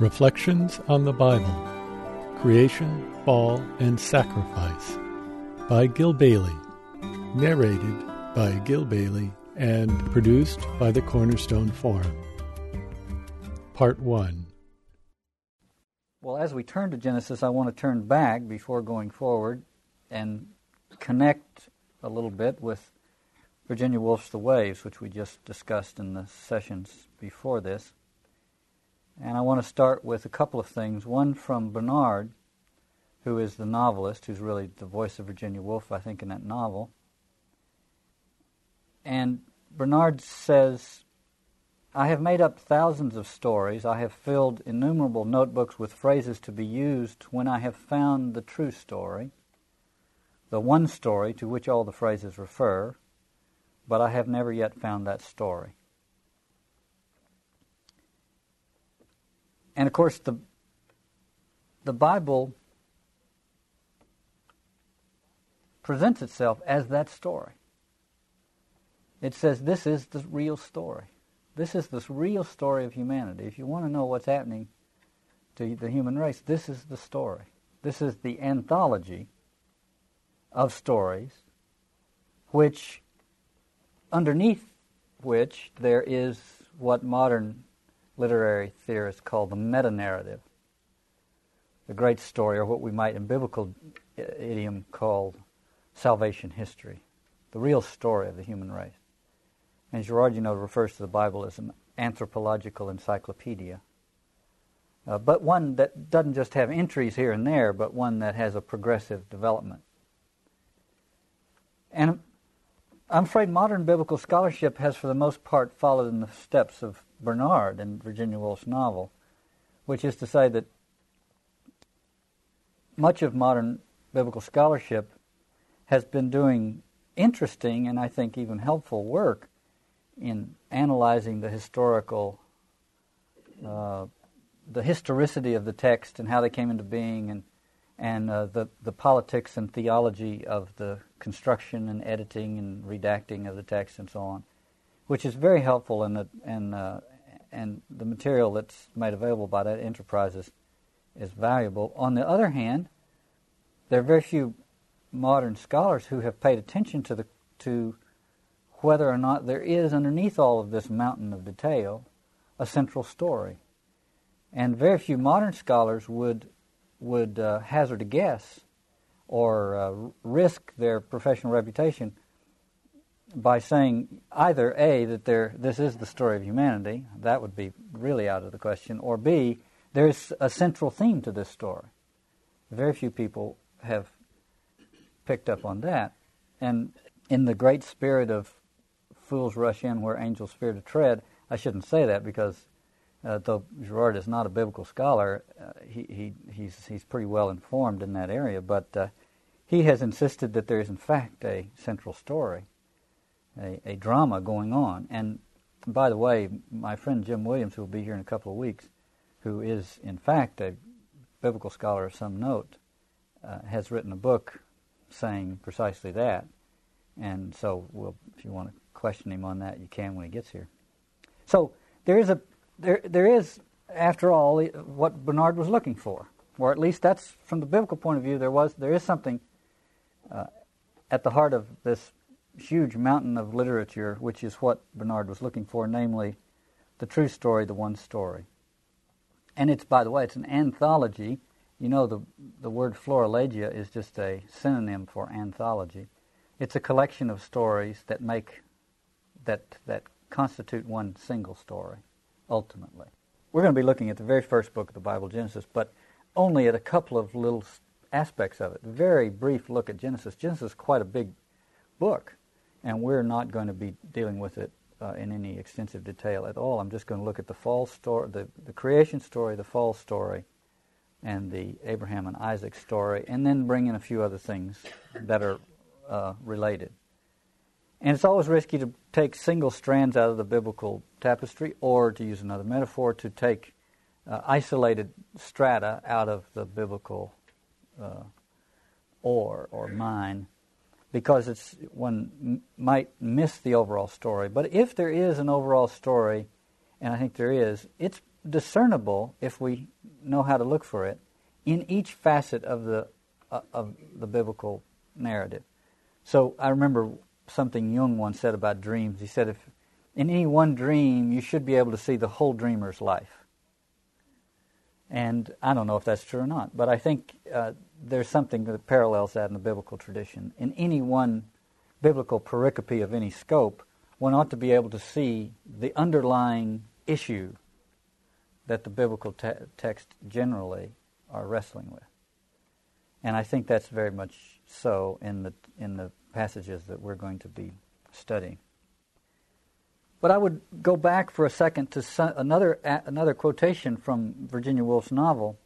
Reflections on the Bible Creation, Fall, and Sacrifice by Gil Bailie. Narrated by Gil Bailie and produced by the Cornerstone Forum. Part 1 Well, as we turn to Genesis, I want to turn back before going forward and connect a little bit with Virginia Woolf's The Waves, which we just discussed in the sessions before this. And I want to start with a couple of things. One from Bernard, who is the novelist, who's really the voice of Virginia Woolf, I think, in that novel. And Bernard says, I have made up thousands of stories. I have filled innumerable notebooks with phrases to be used when I have found the true story, the one story to which all the phrases refer but I have never yet found that story. And of course, the, the Bible presents itself as that story. It says this is the real story. This is the real story of humanity. If you want to know what's happening to the human race, this is the story. This is the anthology of stories which underneath which there is what modern literary theorists call the meta narrative, the great story, or what we might in biblical idiom call salvation history, the real story of the human race. And Girard, you know, refers to the Bible as an anthropological encyclopedia. Uh, but one that doesn't just have entries here and there, but one that has a progressive development. And I'm afraid modern biblical scholarship has, for the most part, followed in the steps of Bernard in Virginia Woolf's novel, which is to say that much of modern biblical scholarship has been doing interesting and I think even helpful work in analyzing the historical, uh, the historicity of the text and how they came into being and and uh, the the politics and theology of the construction and editing and redacting of the text and so on, which is very helpful and the and uh, and the material that's made available by that enterprise is, is valuable. On the other hand, there are very few modern scholars who have paid attention to the to whether or not there is underneath all of this mountain of detail a central story. And very few modern scholars would would uh, hazard a guess or uh, risk their professional reputation by saying either A, that this is the story of humanity, that would be really out of the question, or B, there's a central theme to this story. Very few people have picked up on that. And in the great spirit of fools rush in where angels fear to tread, I shouldn't say that because uh, though Girard is not a biblical scholar, uh, he, he, he's, he's pretty well informed in that area, but uh, he has insisted that there is, in fact, a central story, a, a drama going on. And by the way, my friend Jim Williams, who will be here in a couple of weeks, who is, in fact, a biblical scholar of some note, uh, has written a book saying precisely that. And so, we'll, if you want to question him on that, you can when he gets here. So, there is a there, there is, after all, what Bernard was looking for, or at least that's from the biblical point of view. There was, there is something uh, at the heart of this huge mountain of literature, which is what Bernard was looking for, namely the true story, the one story. And it's, by the way, it's an anthology. You know, the the word florilegia is just a synonym for anthology. It's a collection of stories that make that that constitute one single story ultimately. We're going to be looking at the very first book of the Bible, Genesis, but only at a couple of little aspects of it. Very brief look at Genesis. Genesis is quite a big book, and we're not going to be dealing with it uh, in any extensive detail at all. I'm just going to look at the fall story, the, the creation story, the fall story, and the Abraham and Isaac story, and then bring in a few other things that are uh, related. And it's always risky to take single strands out of the biblical tapestry, or to use another metaphor, to take uh, isolated strata out of the biblical uh, ore or mine, because it's one m- might miss the overall story. But if there is an overall story, and I think there is, it's discernible if we know how to look for it in each facet of the uh, of the biblical narrative. So I remember something Jung once said about dreams. He said, if in any one dream you should be able to see the whole dreamer's life. And I don't know if that's true or not, but I think uh, there's something that parallels that in the biblical tradition. In any one biblical pericope of any scope, one ought to be able to see the underlying issue that the biblical te- text generally are wrestling with. And I think that's very much so in the in the passages that we're going to be studying. But I would go back for a second to another another quotation from Virginia Woolf's novel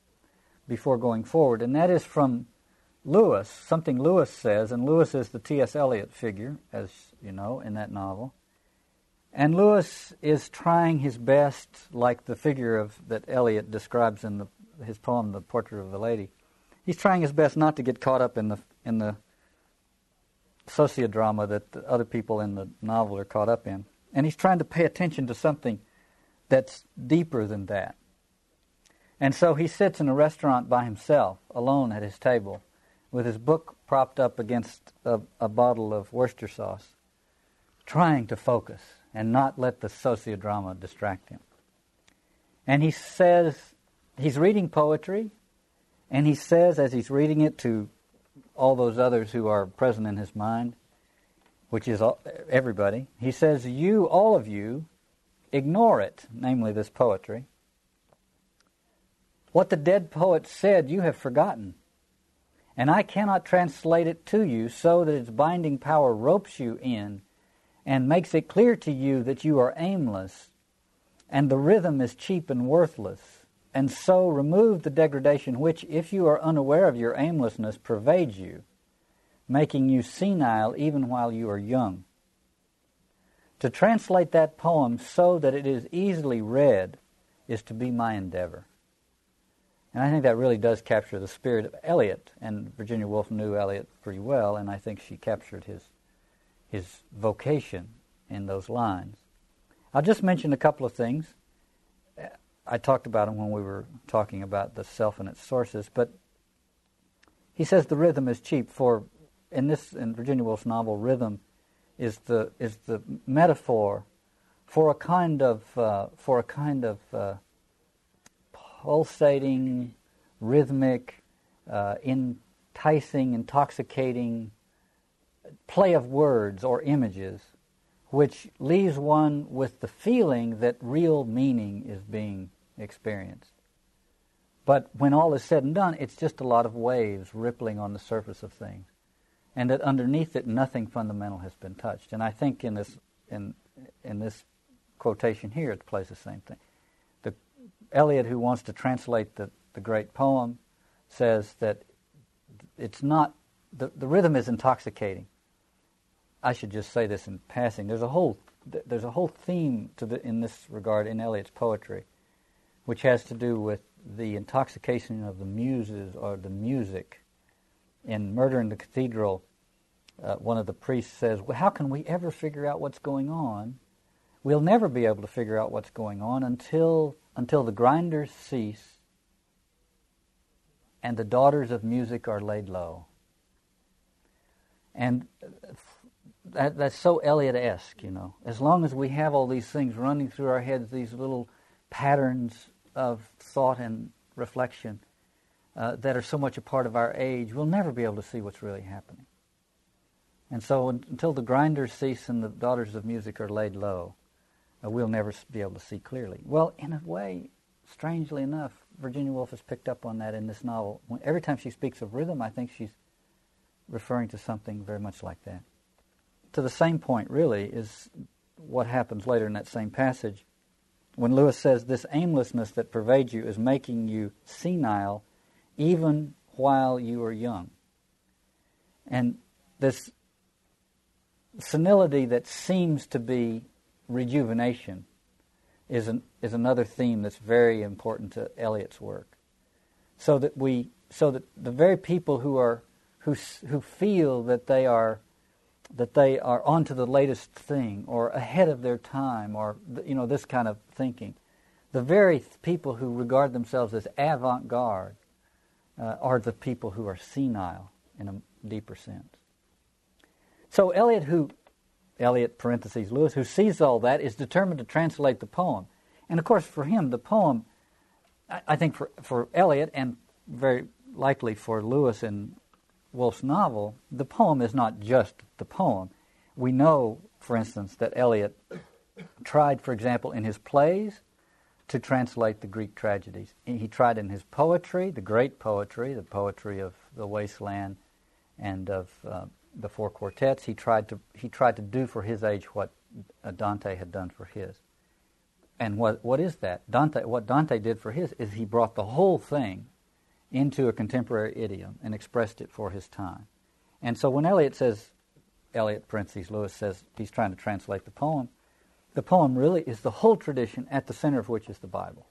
before going forward, and that is from Lewis, something Lewis says, and Lewis is the T.S. Eliot figure, as you know, in that novel. And Lewis is trying his best, like the figure of that Eliot describes in the, his poem, "The Portrait of a Lady." He's trying his best not to get caught up in the in the sociodrama that the other people in the novel are caught up in, and he's trying to pay attention to something that's deeper than that. And so he sits in a restaurant by himself, alone at his table, with his book propped up against a, a bottle of Worcester sauce, trying to focus and not let the sociodrama distract him. And he says, he's reading poetry, and he says, as he's reading it to all those others who are present in his mind, which is all, everybody, he says, You, all of you, ignore it, namely this poetry. What the dead poet said, you have forgotten and I cannot translate it to you so that its binding power ropes you in and makes it clear to you that you are aimless and the rhythm is cheap and worthless, and so remove the degradation which, if you are unaware of your aimlessness, pervades you, making you senile even while you are young. To translate that poem so that it is easily read is to be my endeavor. And I think that really does capture the spirit of Eliot. And Virginia Woolf knew Eliot pretty well, and I think she captured his, his vocation in those lines. I'll just mention a couple of things. I talked about them when we were talking about the self and its sources, but he says the rhythm is cheap. For in this in Virginia Woolf's novel, rhythm is the is the metaphor for a kind of uh, for a kind of uh, pulsating, rhythmic, uh, enticing, intoxicating play of words or images, which leaves one with the feeling that real meaning is being experienced. But when all is said and done, it's just a lot of waves rippling on the surface of things. And that underneath it, nothing fundamental has been touched. And I think in this, in, in this quotation here, it plays the same thing. The, Eliot, who wants to translate the, the great poem, says that it's not, the, the rhythm is intoxicating. I should just say this in passing. There's a whole, there's a whole theme to the, in this regard in Eliot's poetry, which has to do with the intoxication of the muses or the music. In Murder in the Cathedral, uh, one of the priests says, Well, how can we ever figure out what's going on? We'll never be able to figure out what's going on until until the grinders cease and the daughters of music are laid low. And that, that's so Eliot esque, you know. As long as we have all these things running through our heads, these little patterns of thought and reflection uh, that are so much a part of our age, we'll never be able to see what's really happening. And so until the grinders cease and the daughters of music are laid low, uh, we'll never be able to see clearly. Well, in a way, strangely enough, Virginia Woolf has picked up on that in this novel. When, every time she speaks of rhythm, I think she's referring to something very much like that. To the same point, really, is what happens later in that same passage when Lewis says, This aimlessness that pervades you is making you senile even while you are young. And this senility that seems to be rejuvenation is, an, is another theme that's very important to Eliot's work. So that we, so that the very people who are, who, who feel that they are, that they are onto the latest thing or ahead of their time or, you know, this kind of thinking, the very people who regard themselves as avant garde uh, are the people who are senile in a deeper sense. So Eliot, who Eliot parentheses Lewis, who sees all that, is determined to translate the poem. And of course, for him, the poem, I, I think for for Eliot and very likely for Lewis in Woolf's novel, the poem is not just the poem. We know, for instance, that Eliot tried, for example, in his plays to translate the Greek tragedies. He tried in his poetry, the great poetry, the poetry of the wasteland and of uh, the four quartets. He tried to he tried to do for his age what uh, Dante had done for his. And what what is that? Dante what Dante did for his is he brought the whole thing into a contemporary idiom and expressed it for his time. And so when Eliot says Eliot parentheses Lewis says he's trying to translate the poem, the poem really is the whole tradition at the center of which is the Bible.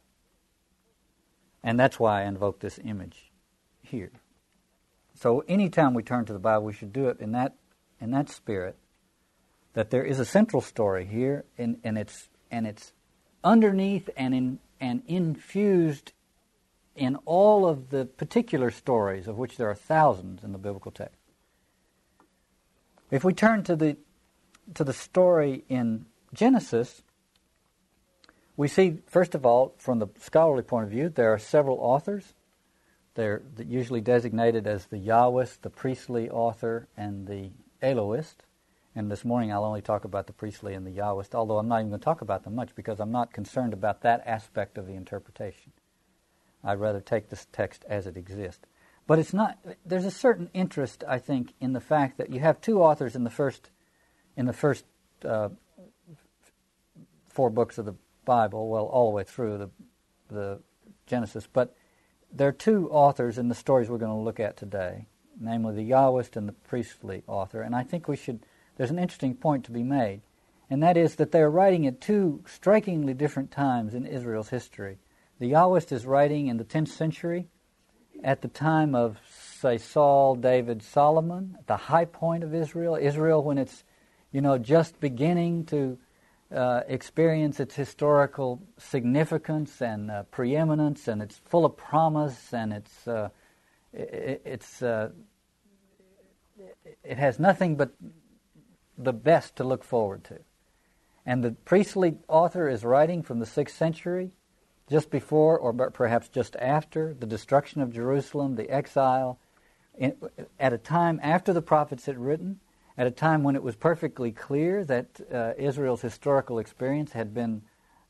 And that's why I invoke this image here. So anytime we turn to the Bible, we should do it in that in that spirit. That there is a central story here, and, and it's and it's underneath and in and infused in all of the particular stories, of which there are thousands in the biblical text. If we turn to the to the story in Genesis, we see, first of all, from the scholarly point of view, there are several authors. They're usually designated as the Yahwist, the priestly author, and the Elohist. And this morning I'll only talk about the priestly and the Yahwist, although I'm not even going to talk about them much because I'm not concerned about that aspect of the interpretation. I'd rather take this text as it exists. But it's not. There's a certain interest, I think, in the fact that you have two authors in the first, in the first uh, four books of the Bible, well, all the way through the, the Genesis, but there are two authors in the stories we're going to look at today, namely the Yahwist and the priestly author, and I think we should, there's an interesting point to be made, and that is that they're writing at two strikingly different times in Israel's history. The Yahwist is writing in the 10th century at the time of, say, Saul, David, Solomon, the high point of Israel, Israel when it's, you know, just beginning to uh, experience its historical significance and uh, preeminence, and it's full of promise, and it's uh, it, it's uh, it has nothing but the best to look forward to. And the priestly author is writing from the sixth century, just before, or perhaps just after, the destruction of Jerusalem, the exile, at a time after the prophets had written at a time when it was perfectly clear that uh, Israel's historical experience had been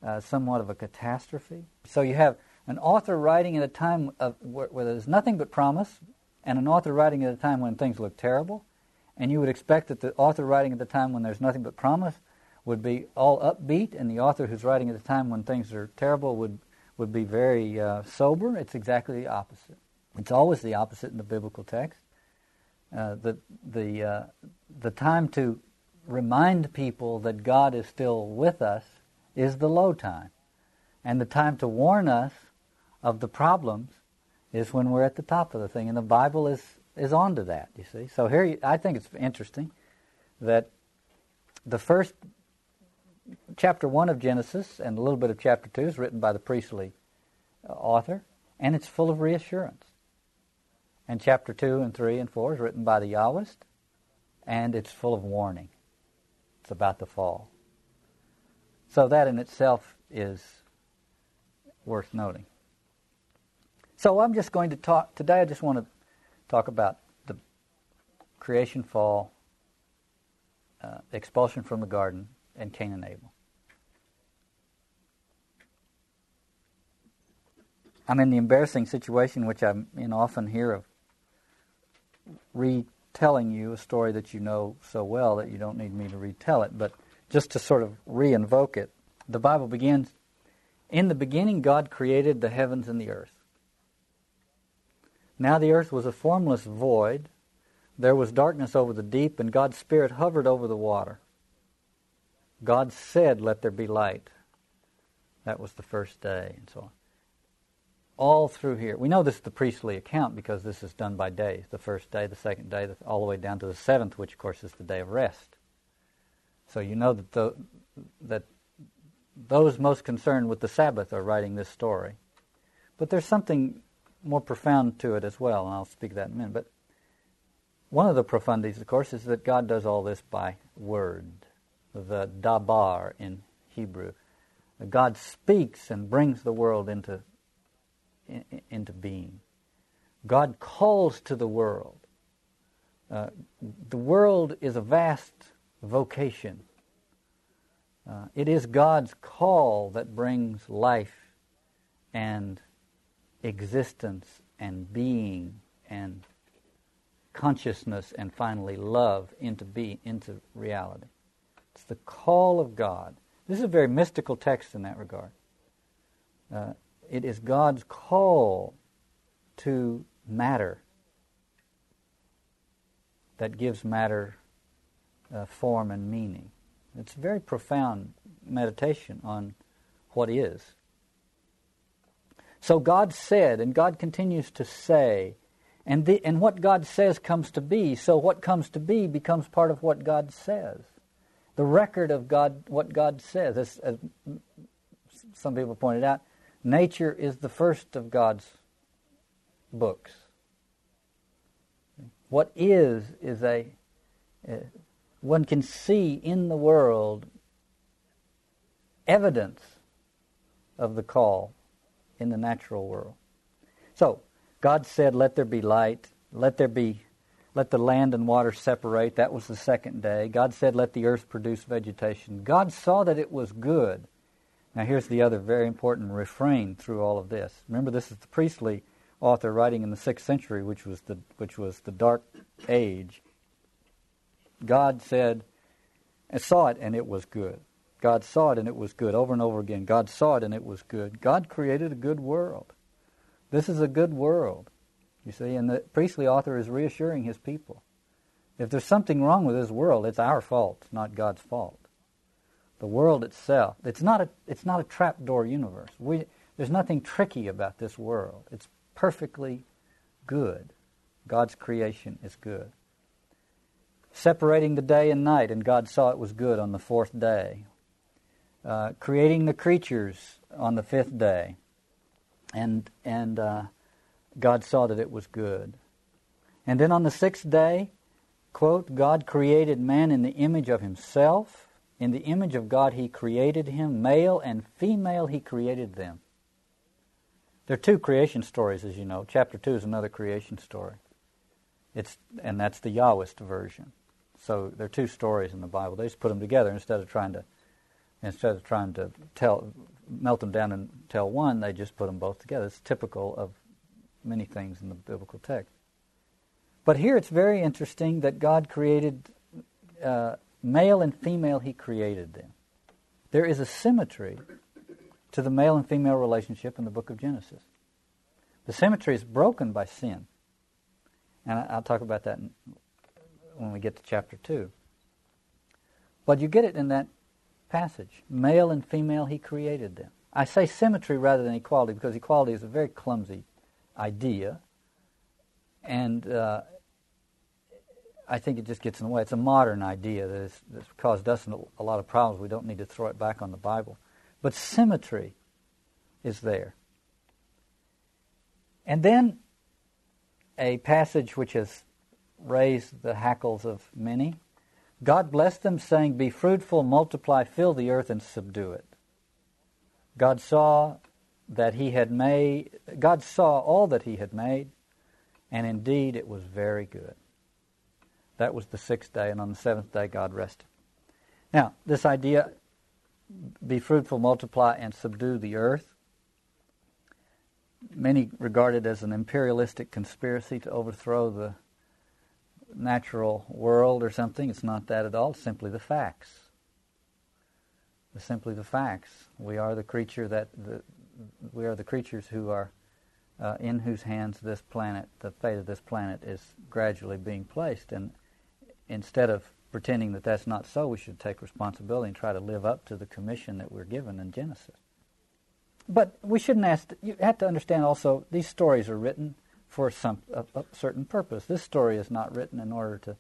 uh, somewhat of a catastrophe. So you have an author writing at a time of, where, where, there's nothing but promise, and an author writing at a time when things look terrible. And you would expect that the author writing at the time when there's nothing but promise would be all upbeat, and the author who's writing at the time when things are terrible would, would be very uh, sober. It's exactly the opposite. It's always the opposite in the biblical text. Uh, the the uh, the time to remind people that God is still with us is the low time, and the time to warn us of the problems is when we're at the top of the thing. And the Bible is is on to that. You see, so here I think it's interesting that the first chapter one of Genesis and a little bit of chapter two is written by the priestly uh, author, and it's full of reassurance. And chapter 2 and 3 and 4 is written by the Yahwist, and it's full of warning. It's about the fall. So that in itself is worth noting. So I'm just going to talk, today I just want to talk about the creation fall, uh, expulsion from the garden, and Cain and Abel. I'm in the embarrassing situation which I you know, often hear of retelling you a story that you know so well that you don't need me to retell it, but just to sort of re-invoke it. The Bible begins, In the beginning God created the heavens and the earth. Now the earth was a formless void. There was darkness over the deep, and God's Spirit hovered over the water. God said, Let there be light. That was the first day, and so on all through here. We know this is the priestly account because this is done by days the first day, the second day, all the way down to the seventh, which, of course, is the day of rest. So you know that, the, that those most concerned with the Sabbath are writing this story. But there's something more profound to it as well, and I'll speak that in a minute. But one of the profundities, of course, is that God does all this by word, the dabar in Hebrew. God speaks and brings the world into, in, into being. God calls to the world. Uh, the world is a vast vocation. Uh, it is God's call that brings life and existence and being and consciousness and finally love into be into reality. It's the call of God. This is a very mystical text in that regard. Uh, it is God's call to matter that gives matter uh, form and meaning. It's a very profound meditation on what is. So God said, and God continues to say, and, the, and what God says comes to be. So what comes to be becomes part of what God says. The record of God, what God says. As, as some people pointed out, nature is the first of God's books. What is, is a, uh, one can see in the world evidence of the call in the natural world. So, God said, Let there be light, let there be let the land and water separate. That was the second day. God said, Let the earth produce vegetation. God saw that it was good. Now, here's the other very important refrain through all of this. Remember, this is the priestly author writing in the sixth century, which was the, which was the dark age. God said, and saw it, and it was good. God saw it, and it was good. Over and over again, God saw it, and it was good. God created a good world. This is a good world, you see, and the priestly author is reassuring his people. If there's something wrong with this world, it's our fault, not God's fault. The world itself, it's not a, it's not a trapdoor universe. We, there's nothing tricky about this world. It's perfectly good. God's creation is good. Separating the day and night, and God saw it was good on the fourth day. Uh, creating the creatures on the fifth day and and uh, God saw that it was good. And then on the sixth day, quote, God created man in the image of himself. In the image of God he created him, male and female he created them. There are two creation stories, as you know. Chapter two is another creation story. It's and that's the Yahwist version. So there are two stories in the Bible. They just put them together instead of trying to instead of trying to tell melt them down and tell one, they just put them both together. It's typical of many things in the biblical text. But here it's very interesting that God created uh, male and female, He created them. There is a symmetry to the male and female relationship in the book of Genesis. The symmetry is broken by sin. And I'll talk about that when we get to chapter 2. But you get it in that passage. Male and female, he created them. I say symmetry rather than equality because equality is a very clumsy idea. And uh, I think it just gets in the way. It's a modern idea that has, caused us a lot of problems. We don't need to throw it back on the Bible. But symmetry is there. And then a passage which has raised the hackles of many God blessed them, saying, Be fruitful, multiply, fill the earth, and subdue it. God saw that he had made, God saw all that he had made, and indeed it was very good. That was the sixth day, and on the seventh day God rested. Now, this idea, be fruitful, multiply, and subdue the earth, many regard it as an imperialistic conspiracy to overthrow the natural world or something. It's not that at all. It's simply the facts. It's simply the facts. We are the creature that the, we are the creatures who are uh, in whose hands this planet, the fate of this planet, is gradually being placed. And instead of pretending that that's not so, we should take responsibility and try to live up to the commission that we're given in Genesis. But we shouldn't ask. You have to understand also these stories are written for some a, a, certain purpose. This story is not written in order to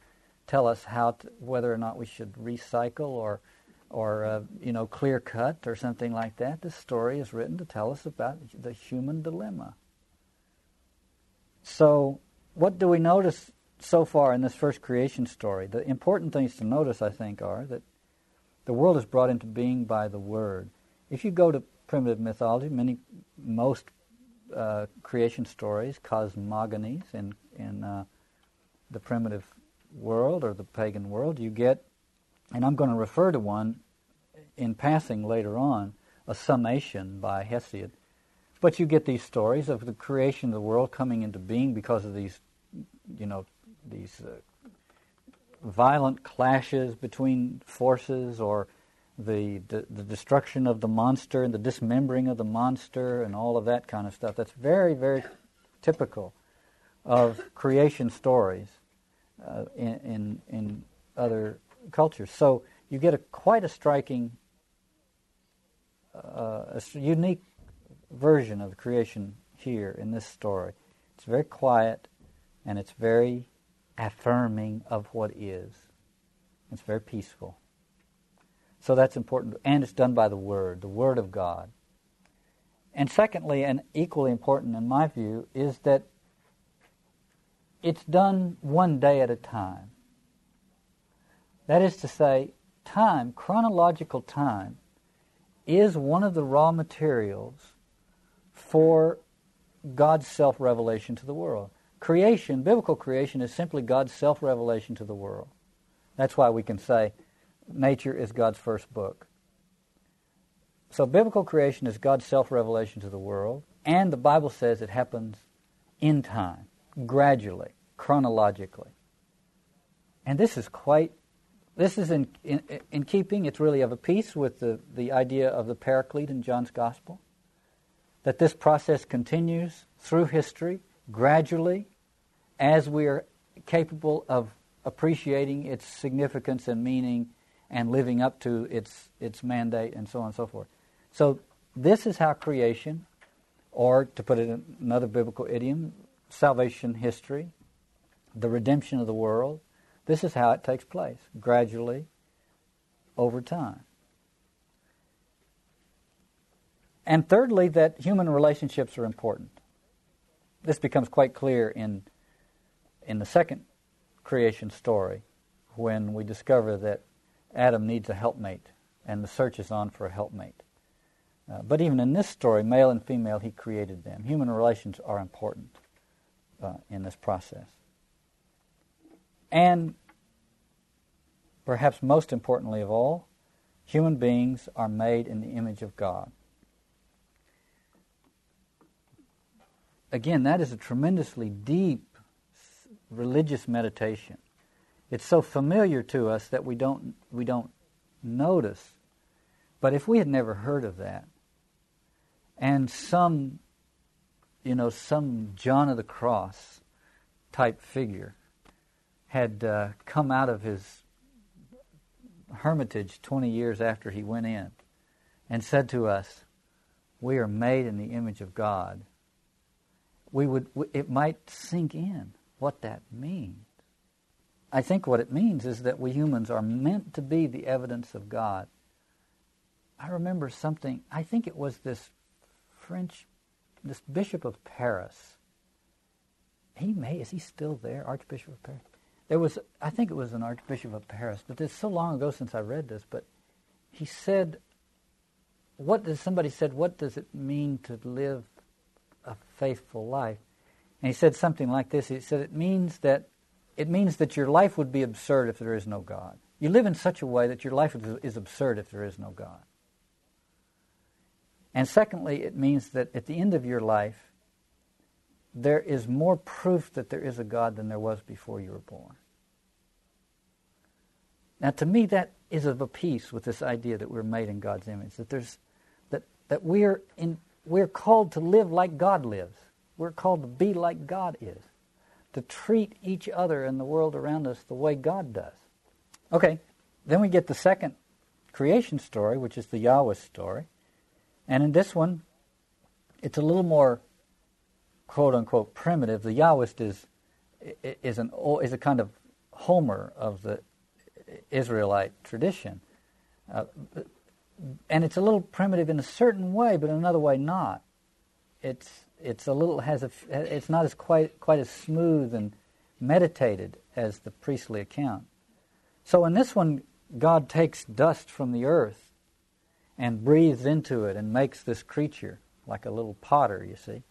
tell us how to, whether or not we should recycle or or uh, you know clear cut or something like that. This story is written to tell us about the human dilemma. So, what do we notice so far in this first creation story? The important things to notice, I think, are that the world is brought into being by the Word. If you go to primitive mythology, many most uh, creation stories, cosmogonies in in uh, the primitive world or the pagan world, you get and I'm going to refer to one in passing later on, a summation by Hesiod. But you get these stories of the creation of the world coming into being because of these, you know, these uh, violent clashes between forces or the, the, the destruction of the monster and the dismembering of the monster and all of that kind of stuff. That's very, very typical of creation stories uh, in, in, in other cultures. So you get a quite a striking, uh, a unique version of creation here in this story. It's very quiet, and it's very affirming of what is. It's very peaceful. So that's important, and it's done by the Word, the Word of God. And secondly, and equally important in my view, is that it's done one day at a time. That is to say, time, chronological time, is one of the raw materials for God's self revelation to the world. Creation, biblical creation, is simply God's self revelation to the world. That's why we can say nature is God's first book. So, biblical creation is God's self revelation to the world, and the Bible says it happens in time, gradually, chronologically. And this is quite this is in, in, in, keeping, it's really of a piece with the, the idea of the paraclete in John's Gospel, that this process continues through history, gradually, as we are capable of appreciating its significance and meaning and living up to its, its mandate and so on and so forth. So, this is how creation, or to put it in another biblical idiom, salvation history, the redemption of the world, this is how it takes place, gradually, over time. And thirdly, that human relationships are important. This becomes quite clear in, in the second creation story when we discover that Adam needs a helpmate and the search is on for a helpmate. Uh, but even in this story, male and female, he created them. Human relations are important uh, in this process. And perhaps most importantly of all, human beings are made in the image of God. Again, that is a tremendously deep religious meditation. It's so familiar to us that we don't, we don't notice. But if we had never heard of that, and some, you know, some John of the Cross type figure had uh, come out of his hermitage 20 years after he went in and said to us, We are made in the image of God, we would, it might sink in what that means. I think what it means is that we humans are meant to be the evidence of God. I remember something, I think it was this French, this Bishop of Paris. He may, is he still there, Archbishop of Paris? There was, I think it was an Archbishop of Paris, but it's so long ago since I read this, but he said, what does, somebody said, what does it mean to live a faithful life? And he said something like this. He said, it means that, it means that your life would be absurd if there is no God. You live in such a way that your life is absurd if there is no God. And secondly, it means that at the end of your life, there is more proof that there is a God than there was before you were born. Now, to me, that is of a piece with this idea that we're made in God's image. That there's that that we're in we're called to live like God lives. We're called to be like God is, to treat each other and the world around us the way God does. Okay, then we get the second creation story, which is the Yahweh story, and in this one, it's a little more quote unquote primitive. The Yahwist is is an is a kind of Homer of the Israelite tradition. Uh, and it's a little primitive in a certain way, but in another way not. It's it's a little has a it's not as quite quite as smooth and meditated as the priestly account. So in this one, God takes dust from the earth and breathes into it and makes this creature like a little potter, you see,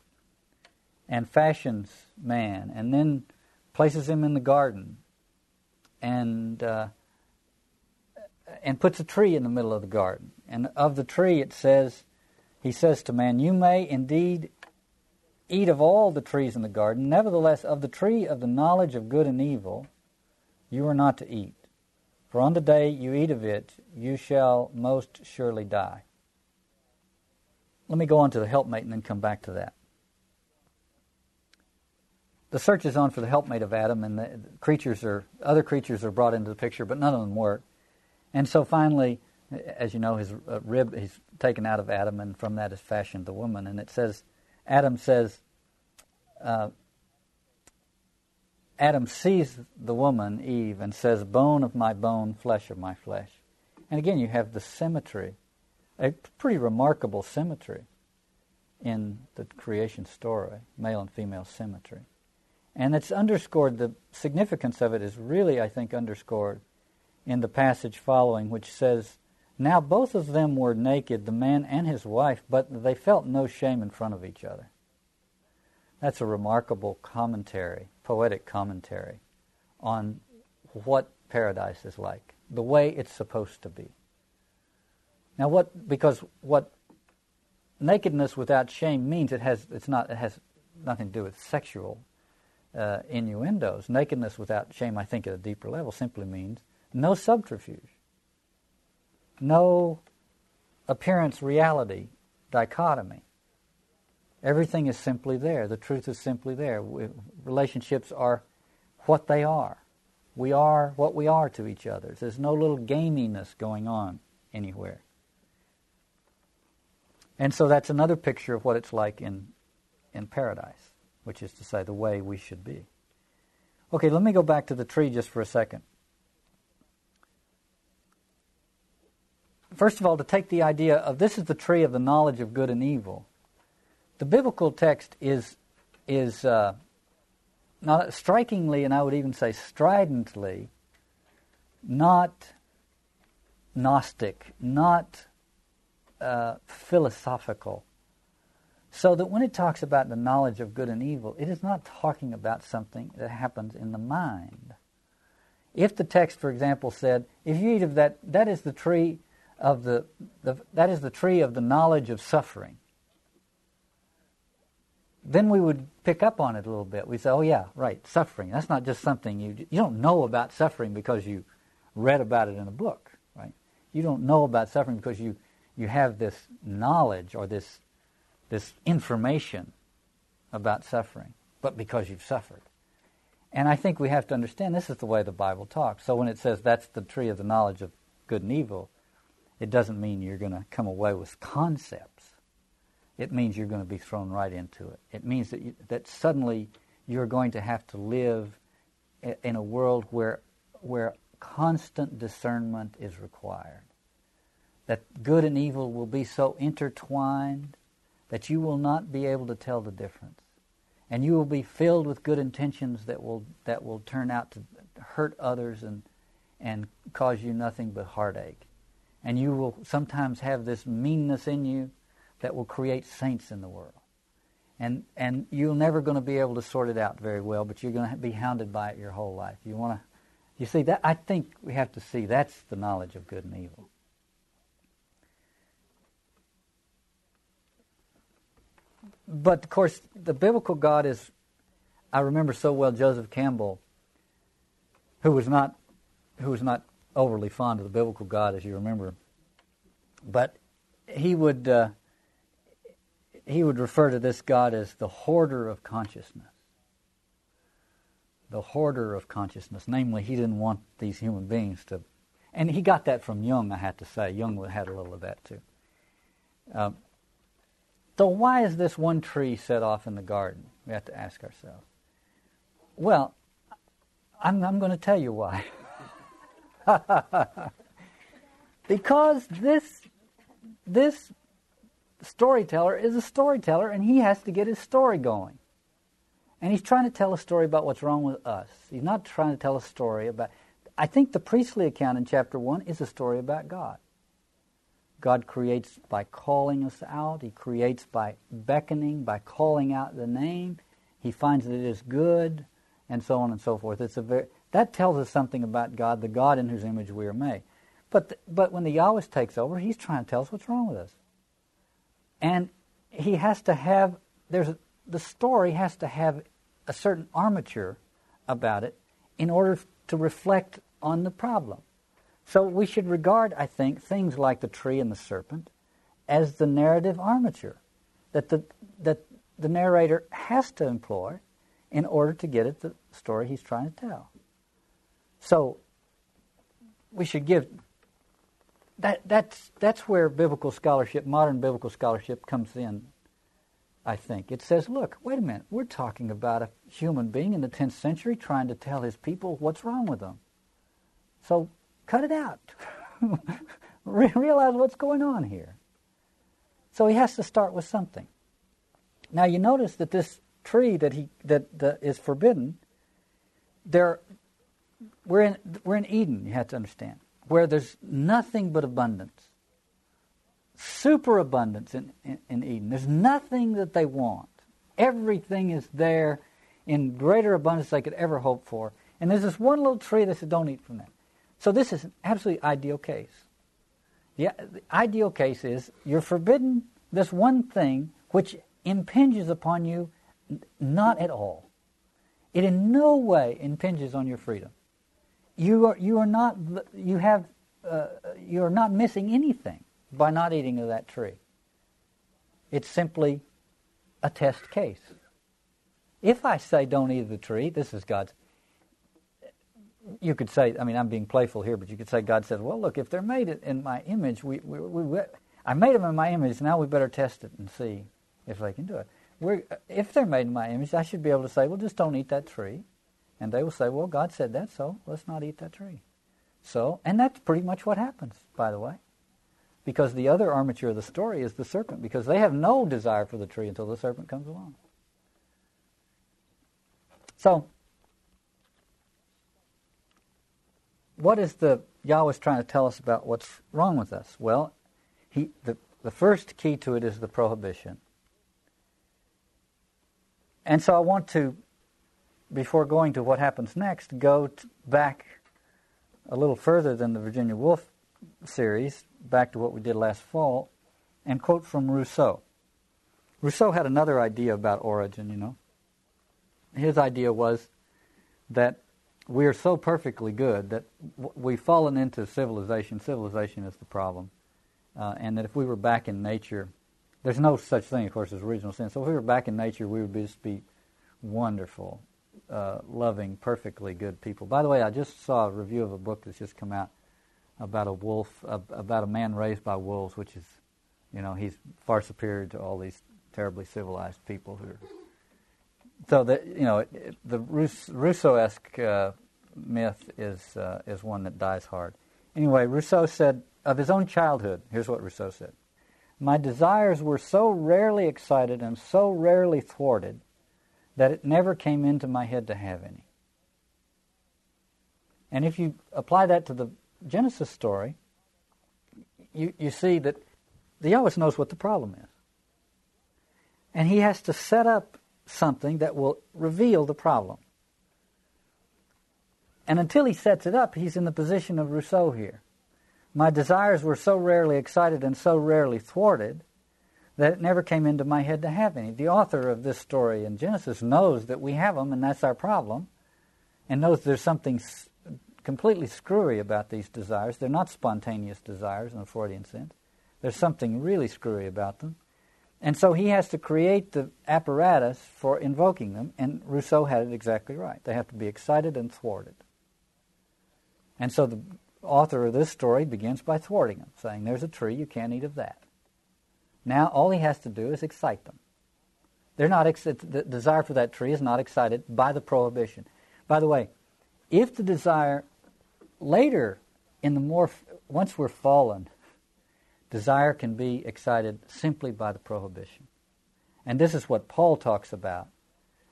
and fashions man, and then places him in the garden, and uh, and puts a tree in the middle of the garden. And of the tree, it says, he says to man, "You may indeed eat of all the trees in the garden; nevertheless, of the tree of the knowledge of good and evil, you are not to eat." For on the day you eat of it, you shall most surely die. Let me go on to the helpmate and then come back to that. The search is on for the helpmate of Adam, and the creatures are other creatures are brought into the picture, but none of them work. And so finally, as you know, his uh, rib he's taken out of Adam, and from that is fashioned the woman. And it says, Adam says, uh, Adam sees the woman, Eve, and says, Bone of my bone, flesh of my flesh. And again, you have the symmetry, a pretty remarkable symmetry in the creation story, male and female symmetry. And it's underscored, the significance of it is really, I think, underscored in the passage following, which says, Now both of them were naked, the man and his wife, but they felt no shame in front of each other. That's a remarkable commentary, poetic commentary, on what paradise is like, the way it's supposed to be. Now, what because what nakedness without shame means it has it's not it has nothing to do with sexual uh, innuendos. Nakedness without shame, I think, at a deeper level, simply means no subterfuge, no appearance reality dichotomy. Everything is simply there. The truth is simply there. We, relationships are what they are. We are what we are to each other. There's no little gaminess going on anywhere. And so that's another picture of what it's like in, in paradise, which is to say, the way we should be. Okay, let me go back to the tree just for a second. First of all, to take the idea of this is the tree of the knowledge of good and evil the biblical text is is uh, not strikingly, and I would even say stridently, not Gnostic, not uh, philosophical. So that when it talks about the knowledge of good and evil, it is not talking about something that happens in the mind. If the text, for example, said, "If you eat of that, that is the tree of the, the that is the tree of the knowledge of suffering, then we would pick up on it a little bit. We say, "Oh yeah, right, suffering. That's not just something you you don't know about suffering because you read about it in a book, right? You don't know about suffering because you you have this knowledge or this this information about suffering, but because you've suffered." And I think we have to understand this is the way the Bible talks. So when it says that's the tree of the knowledge of good and evil, it doesn't mean you're going to come away with concepts it means you're going to be thrown right into it. It means that, you, that suddenly you're going to have to live in a world where, where constant discernment is required. That good and evil will be so intertwined that you will not be able to tell the difference. And you will be filled with good intentions that will, that will turn out to hurt others and, and cause you nothing but heartache. And you will sometimes have this meanness in you that will create saints in the world. And, and you're never going to be able to sort it out very well, but you're going to be hounded by it your whole life. You want to, you see that? I think we have to see that's the knowledge of good and evil. But of course, the biblical God is. I remember so well Joseph Campbell, who was not, who was not overly fond of the biblical God, as you remember, but he would. Uh, he would refer to this God as the hoarder of consciousness. The hoarder of consciousness. Namely, he didn't want these human beings to. And he got that from Jung, I have to say. Jung had a little of that too. Um, so, why is this one tree set off in the garden? We have to ask ourselves. Well, I'm, I'm going to tell you why. Because this this storyteller is a storyteller and he has to get his story going. And he's trying to tell a story about what's wrong with us. He's not trying to tell a story about I think the priestly account in chapter 1 is a story about God. God creates by calling us out. He creates by beckoning, by calling out the name. He finds that it is good, and so on and so forth. It's a very, that tells us something about God, the God in whose image we are made. But, the, but when the Yahweh takes over, he's trying to tell us what's wrong with us. And he has to have, there's a, the story has to have a certain armature about it in order to reflect on the problem. So we should regard, I think, things like the tree and the serpent as the narrative armature that the, that the narrator has to employ in order to get at the story he's trying to tell. So we should give that that's that's where biblical scholarship, modern biblical scholarship comes in. I think it says, look, wait a minute, we're talking about a human being in the 10th century trying to tell his people what's wrong with them. So cut it out. Realize what's going on here. So he has to start with something. Now you notice that this tree that he that, that is forbidden, there we're in we're in Eden, you have to understand, where there's nothing but abundance. Superabundance in, in, in Eden. There's nothing that they want. Everything is there in greater abundance they could ever hope for. And there's this one little tree that says, don't eat from that. So this is an absolutely ideal case. The, the ideal case is you're forbidden this one thing which impinges upon you not at all. It in no way impinges on your freedom. You are, you are not, you have, uh, you are not missing anything by not eating of that tree. It's simply a test case. If I say don't eat the tree, this is God's you could say, I mean, I'm being playful here, but you could say God says, well, look, if they're made in my image, we, we, we, I made them in my image, now we better test it and see if they can do it. We're, if they're made in my image, I should be able to say, well, just don't eat that tree. And they will say, well, God said that, so let's not eat that tree. So, and that's pretty much what happens, by the way. Because the other armature of the story is the serpent, because they have no desire for the tree until the serpent comes along. So, what is the Yahweh's trying to tell us about what's wrong with us? Well, he, the, the first key to it is the prohibition. And so I want to, before going to what happens next, go back a little further than the Virginia Woolf series, back to what we did last fall, and quote from Rousseau. Rousseau had another idea about origin, you know. His idea was that we are so perfectly good that we've fallen into civilization. Civilization is the problem. Uh, and that if we were back in nature, there's no such thing, of course, as original sin. So if we were back in nature, we would just be wonderful, uh, loving, perfectly good people. By the way, I just saw a review of a book that's just come out about a wolf, about a man raised by wolves, which is, you know, he's far superior to all these terribly civilized people who are so the you know the Rousseau-esque uh, myth is uh, is one that dies hard. Anyway, Rousseau said of his own childhood. Here's what Rousseau said: "My desires were so rarely excited and so rarely thwarted that it never came into my head to have any." And if you apply that to the Genesis story, you you see that the Yahweh knows what the problem is, and He has to set up something that will reveal the problem. And until he sets it up, he's in the position of Rousseau here. My desires were so rarely excited and so rarely thwarted that it never came into my head to have any. The author of this story in Genesis knows that we have them and that's our problem, and knows there's something completely screwy about these desires. They're not spontaneous desires in a Freudian sense. There's something really screwy about them. And so he has to create the apparatus for invoking them, and Rousseau had it exactly right. They have to be excited and thwarted. And so the author of this story begins by thwarting them, saying, There's a tree, you can't eat of that. Now all he has to do is excite them. They're not ex- the desire for that tree is not excited by the prohibition. By the way, if the desire later in the more once we're fallen, desire can be excited simply by the prohibition. And this is what Paul talks about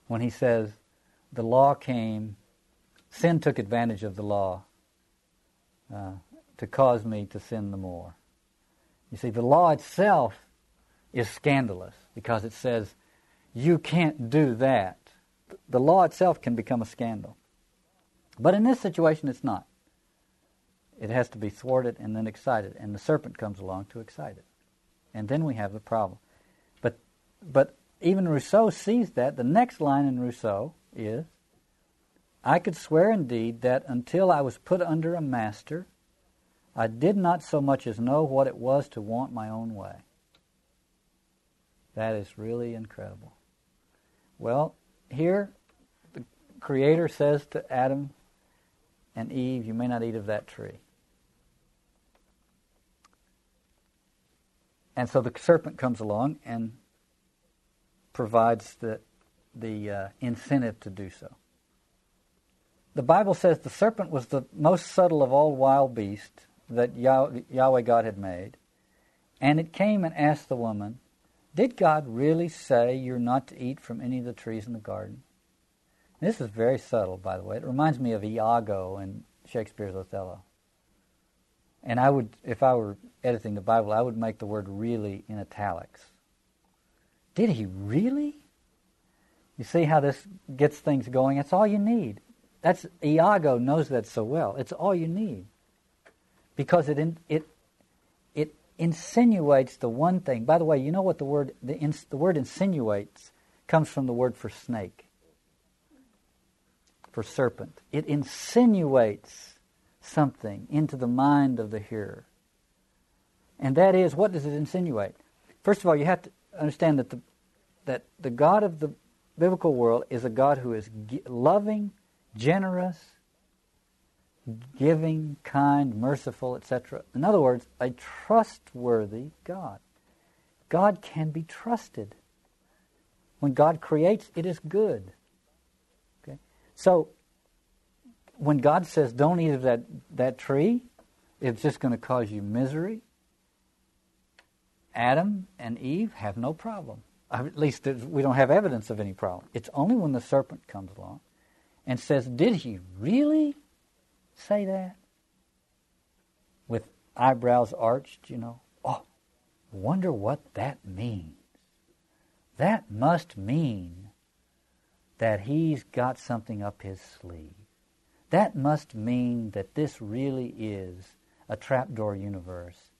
when he says, the law came, sin took advantage of the law uh, to cause me to sin the more. You see, the law itself is scandalous because it says you can't do that. The law itself can become a scandal. But in this situation, it's not. It has to be thwarted and then excited, and the serpent comes along to excite it. And then we have the problem. But, but even Rousseau sees that. The next line in Rousseau is I could swear indeed that until I was put under a master, I did not so much as know what it was to want my own way. That is really incredible. Well, here the Creator says to Adam and Eve, You may not eat of that tree. And so the serpent comes along and provides the, the uh, incentive to do so. The Bible says the serpent was the most subtle of all wild beasts that Yahweh God had made. And it came and asked the woman, Did God really say you're not to eat from any of the trees in the garden? This is very subtle, by the way. It reminds me of Iago in Shakespeare's Othello. And I would, if I were editing the Bible, I would make the word really in italics. Did he really? You see how this gets things going? That's all you need. That's Iago knows that so well. It's all you need because it in, it insinuates the one thing. By the way, you know what the word the, ins, the word insinuates comes from the word for snake, for serpent. It insinuates something into the mind of the hearer, and that is what does it insinuate? First of all, you have to understand that the that the God of the biblical world is a God who is loving, generous, giving, kind, merciful, etc. In other words, a trustworthy God. God can be trusted. When God creates, it is good. Okay? So, when God says, don't eat of that, that tree, it's just going to cause you misery, Adam and Eve have no problem. At least we don't have evidence of any problem. It's only when the serpent comes along and says, Did he really say that? With eyebrows arched, you know. Oh, wonder what that means. That must mean that he's got something up his sleeve. That must mean that this really is a trapdoor universe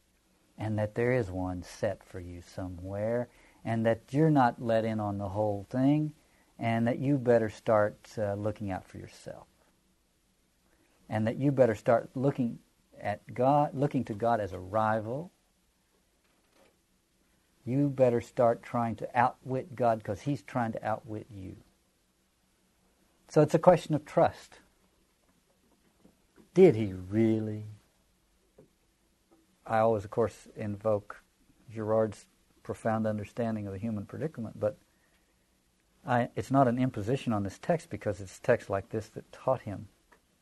and that there is one set for you somewhere and that you're not let in on the whole thing and that you better start uh, looking out for yourself and that you better start looking at God, looking to God as a rival. You better start trying to outwit God because He's trying to outwit you. So it's a question of trust. Did He really? I always, of course, invoke Girard's profound understanding of the human predicament, but I, it's not an imposition on this text because it's text like this that taught him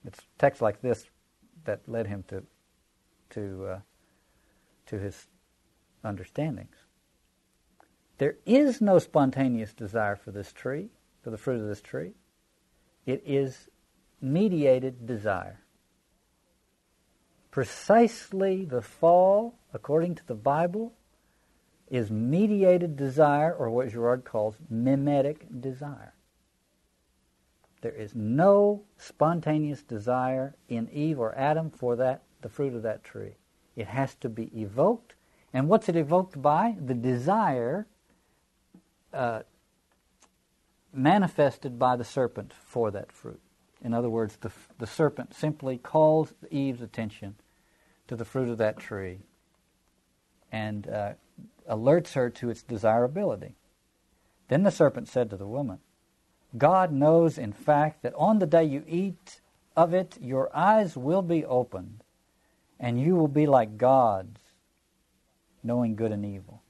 it's texts like this that led him to to uh, to his understandings. There is no spontaneous desire for this tree, for the fruit of this tree. It is mediated desire. Precisely the fall, according to the Bible, is mediated desire, or what Girard calls mimetic desire. There is no spontaneous desire in Eve or Adam for that the fruit of that tree. It has to be evoked. And what's it evoked by? The desire uh, manifested by the serpent for that fruit. In other words, the, the serpent simply calls Eve's attention to the fruit of that tree and uh, alerts her to its desirability. Then the serpent said to the woman, God knows, in fact, that on the day you eat of it, your eyes will be opened, and you will be like gods, knowing good and evil.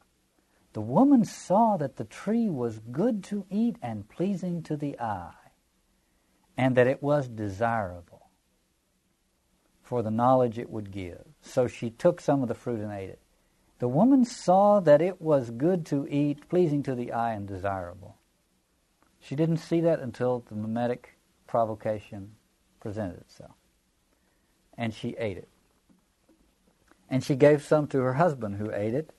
The woman saw that the tree was good to eat and pleasing to the eye, and that it was desirable for the knowledge it would give. So she took some of the fruit and ate it. The woman saw that it was good to eat, pleasing to the eye, and desirable. She didn't see that until the mimetic provocation presented itself. And she ate it. And she gave some to her husband, who ate it.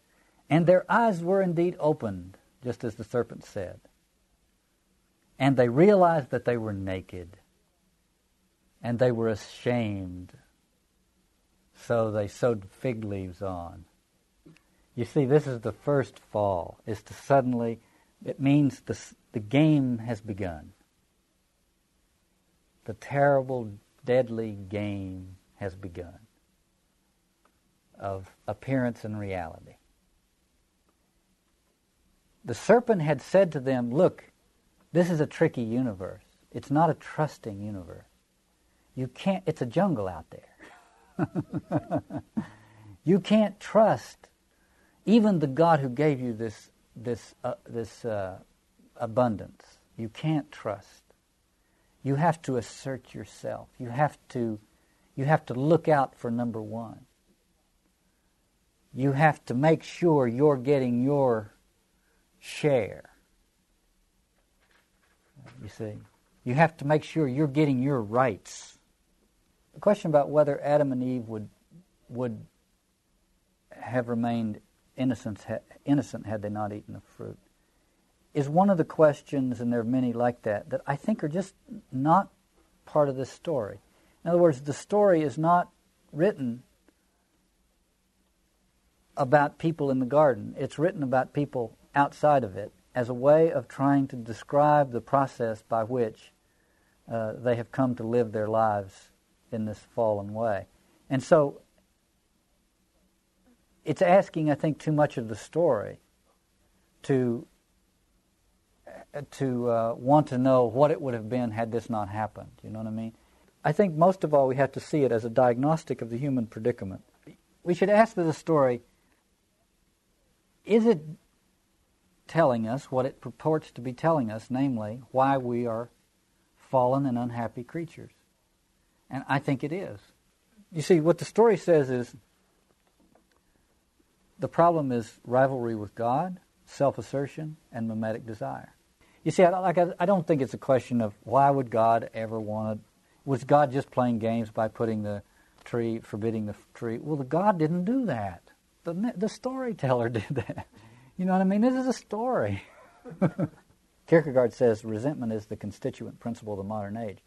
And their eyes were indeed opened, just as the serpent said. And they realized that they were naked. And they were ashamed. So they sewed fig leaves on. You see, this is the first fall, is to suddenly, it means the, the game has begun. The terrible, deadly game has begun of appearance and reality. The serpent had said to them, Look, this is a tricky universe. It's not a trusting universe. You can't, it's a jungle out there. you can't trust even the God who gave you this, this, uh, this uh, abundance. You can't trust. You have to assert yourself. You have to, you have to look out for number one. You have to make sure you're getting your share. You see, you have to make sure you're getting your rights. The question about whether Adam and Eve would would have remained innocent, innocent had they not eaten the fruit is one of the questions, and there are many like that, that I think are just not part of this story. In other words, the story is not written about people in the garden, it's written about people outside of it as a way of trying to describe the process by which uh, they have come to live their lives in this fallen way. And so it's asking, I think, too much of the story to to uh, want to know what it would have been had this not happened. You know what I mean? I think most of all we have to see it as a diagnostic of the human predicament. We should ask the story is it telling us what it purports to be telling us, namely, why we are fallen and unhappy creatures? And I think it is. You see, what the story says is the problem is rivalry with God, self assertion, and mimetic desire. You see, I, like, I, I don't think it's a question of why would God ever want to. Was God just playing games by putting the tree, forbidding the tree? Well, the God didn't do that. The, the storyteller did that. You know what I mean? This is a story. Kierkegaard says resentment is the constituent principle of the modern age.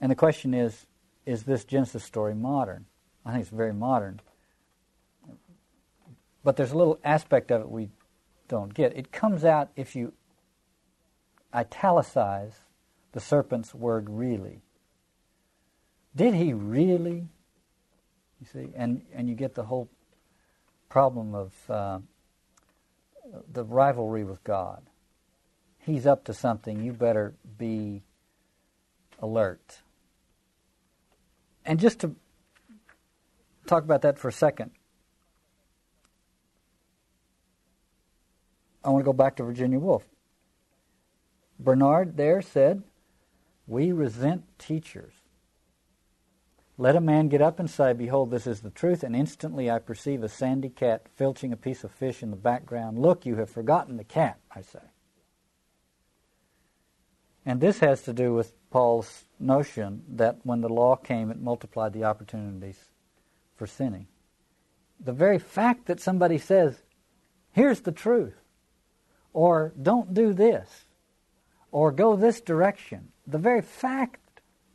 And the question is is this Genesis story modern? I think it's very modern. But there's a little aspect of it we don't get. It comes out if you italicize the serpent's word really. Did he really? You see, and, and you get the whole problem of uh, the rivalry with God. He's up to something, you better be alert. And just to talk about that for a second, I want to go back to Virginia Woolf. Bernard there said, We resent teachers. Let a man get up and say, Behold, this is the truth, and instantly I perceive a sandy cat filching a piece of fish in the background. Look, you have forgotten the cat, I say. And this has to do with Paul's notion that when the law came, it multiplied the opportunities for sinning. The very fact that somebody says, Here's the truth, or don't do this, or go this direction. The very fact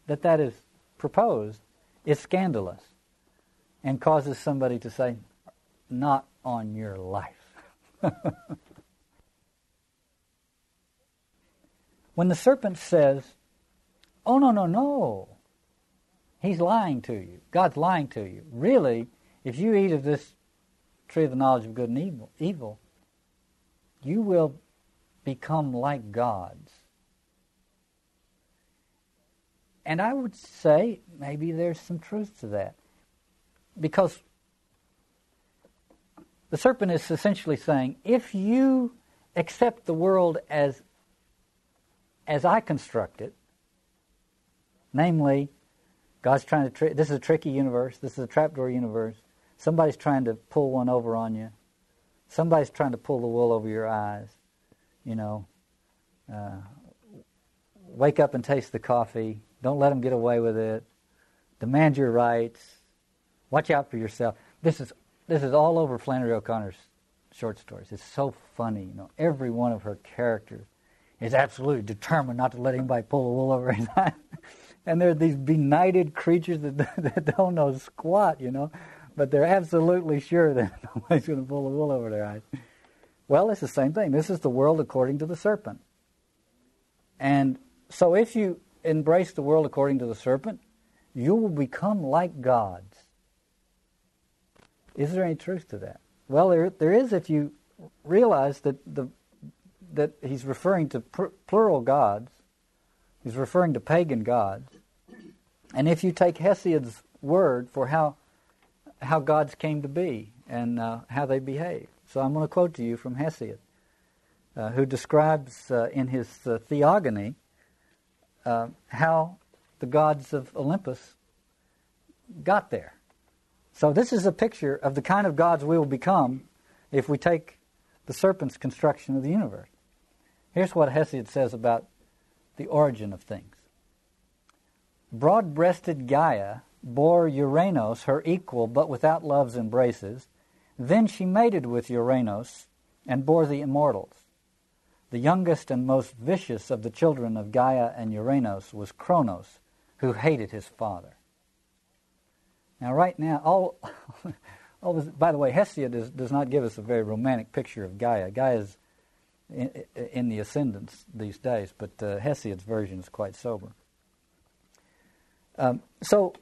that that is proposed is scandalous and causes somebody to say, not on your life. when the serpent says, oh, no, no, no, he's lying to you. God's lying to you. Really, if you eat of this tree of the knowledge of good and evil, evil you will become like gods. And I would say maybe there's some truth to that. Because the serpent is essentially saying if you accept the world as, as I construct it, namely, God's trying to. Tri- this is a tricky universe. This is a trapdoor universe. Somebody's trying to pull one over on you. Somebody's trying to pull the wool over your eyes. You know, uh, wake up and taste the coffee. Don't let them get away with it. Demand your rights. Watch out for yourself. This is this is all over Flannery O'Connor's short stories. It's so funny. You know, every one of her characters is absolutely determined not to let anybody pull the wool over his eyes. and they're these benighted creatures that, that don't know squat, you know, but they're absolutely sure that nobody's going to pull the wool over their eyes. Well, it's the same thing. This is the world according to the serpent. And so if you embrace the world according to the serpent, you will become like gods. Is there any truth to that? Well, there, there is if you realize that, the, that he's referring to pr- plural gods, he's referring to pagan gods. And if you take Hesiod's word for how, how gods came to be and uh, how they behave. So I'm going to quote to you from Hesiod, uh, who describes uh, in his uh, Theogony uh, how the gods of Olympus got there. So this is a picture of the kind of gods we will become if we take the serpent's construction of the universe. Here's what Hesiod says about the origin of things. Broad-breasted Gaia bore Uranos, her equal, but without love's embraces. Then she mated with Uranos and bore the immortals. The youngest and most vicious of the children of Gaia and Uranos was Kronos, who hated his father. Now, right now, all, all this, by the way, Hesiod does, does not give us a very romantic picture of Gaia. Gaia is in, in the ascendance these days, but uh, Hesiod's version is quite sober. Um, so,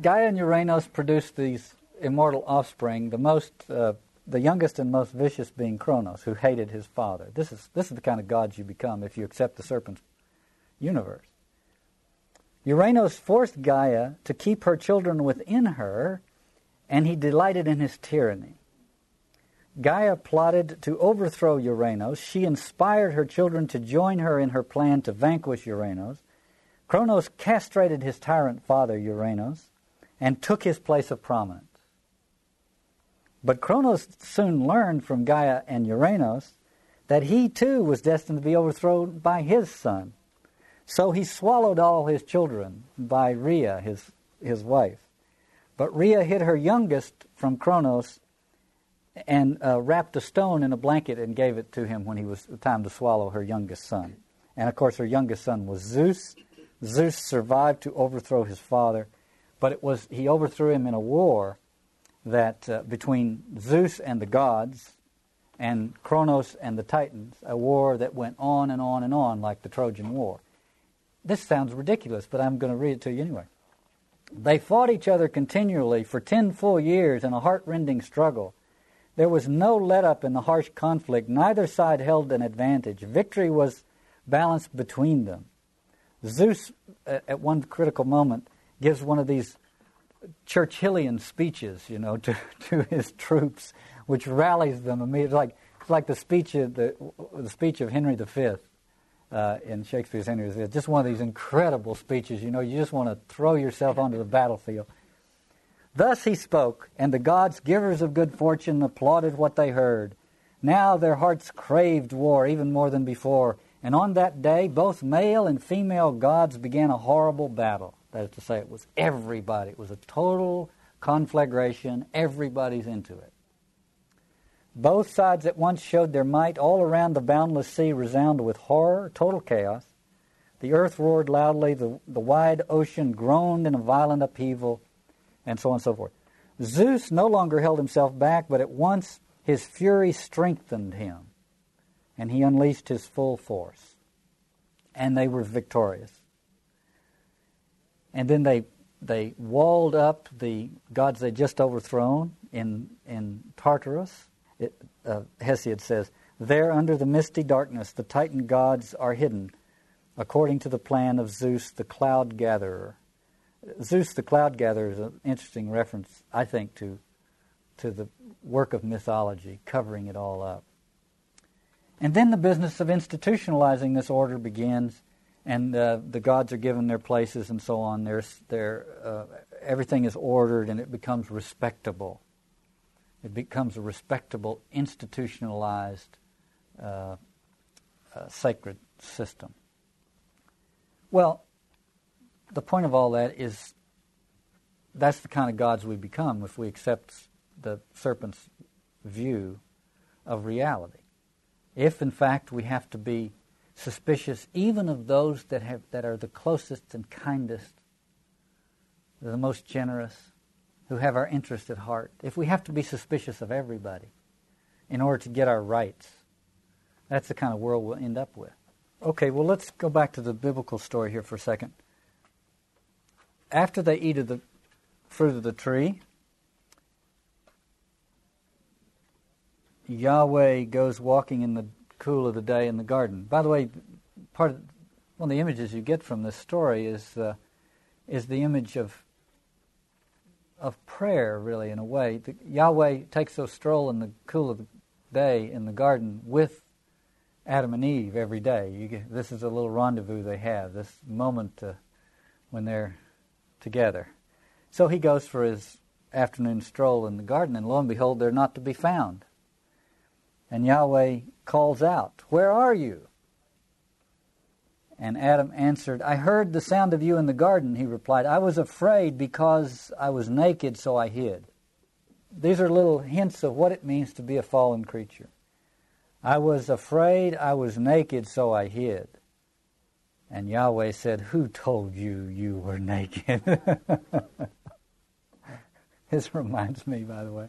Gaia and Uranos produced these immortal offspring, the most, uh, the youngest and most vicious being Kronos, who hated his father. This is, this is the kind of gods you become if you accept the serpent's universe. Uranos forced Gaia to keep her children within her, and he delighted in his tyranny. Gaia plotted to overthrow Uranos. She inspired her children to join her in her plan to vanquish Uranos. Kronos castrated his tyrant father, Uranos, and took his place of prominence. But Cronos soon learned from Gaia and Uranos that he too was destined to be overthrown by his son, so he swallowed all his children by Rhea, his, his wife. But Rhea hid her youngest from Cronos and uh, wrapped a stone in a blanket and gave it to him when he was time to swallow her youngest son. And of course, her youngest son was Zeus. Zeus survived to overthrow his father, but it was he overthrew him in a war that uh, between Zeus and the gods and Kronos and the Titans, a war that went on and on and on like the Trojan War this sounds ridiculous, but I'm going to read it to you anyway. They fought each other continually for ten full years in a heart-rending struggle. There was no let up in the harsh conflict. Neither side held an advantage. Victory was balanced between them. Zeus, at one critical moment, gives one of these Churchillian speeches, you know, to, to his troops, which rallies them immediately. Like, it's like the speech of the, the speech of Henry V uh, in Shakespeare's Henry VI. Just one of these incredible speeches. You know, you just want to throw yourself onto the battlefield. Thus he spoke, and the gods, givers of good fortune, applauded what they heard. Now their hearts craved war even more than before, and on that day both male and female gods began a horrible battle. That is to say, it was everybody. It was a total conflagration. Everybody's into it. Both sides at once showed their might. All around the boundless sea resounded with horror, total chaos. The earth roared loudly, the, the wide ocean groaned in a violent upheaval, and so on and so forth. Zeus no longer held himself back, but at once his fury strengthened him, and he unleashed his full force. And they were victorious. And then they, they walled up the gods they'd just overthrown in, in Tartarus, it, uh, Hesiod says, There under the misty darkness the Titan gods are hidden, according to the plan of Zeus the cloud gatherer. Zeus the cloud gatherer is an interesting reference, I think, to, to the work of mythology, covering it all up. And then the business of institutionalizing this order begins, and uh, the gods are given their places and so on. There's, there, uh, everything is ordered and it becomes respectable. It becomes a respectable, institutionalized, uh, uh sacred system. Well, the point of all that is that's the kind of gods we become if we accept the serpent's view of reality. If, in fact, we have to be suspicious even of those that, have, that are the closest and kindest, the most generous, who have our interest at heart, if we have to be suspicious of everybody in order to get our rights, that's the kind of world we'll end up with. Okay, well, let's go back to the biblical story here for a second. After they eat of the fruit of the tree, Yahweh goes walking in the cool of the day in the garden. By the way, part of one of the images you get from this story is uh, is the image of of prayer, really, in a way. The, Yahweh takes a stroll in the cool of the day in the garden with Adam and Eve every day. Get, this is a little rendezvous they have, this moment uh, when they're together. So he goes for his afternoon stroll in the garden, and lo and behold, they're not to be found. And Yahweh calls out, Where are you? And Adam answered, I heard the sound of you in the garden, he replied. I was afraid because I was naked, so I hid. These are little hints of what it means to be a fallen creature. I was afraid, I was naked, so I hid. And Yahweh said, Who told you you were naked? this reminds me, by the way.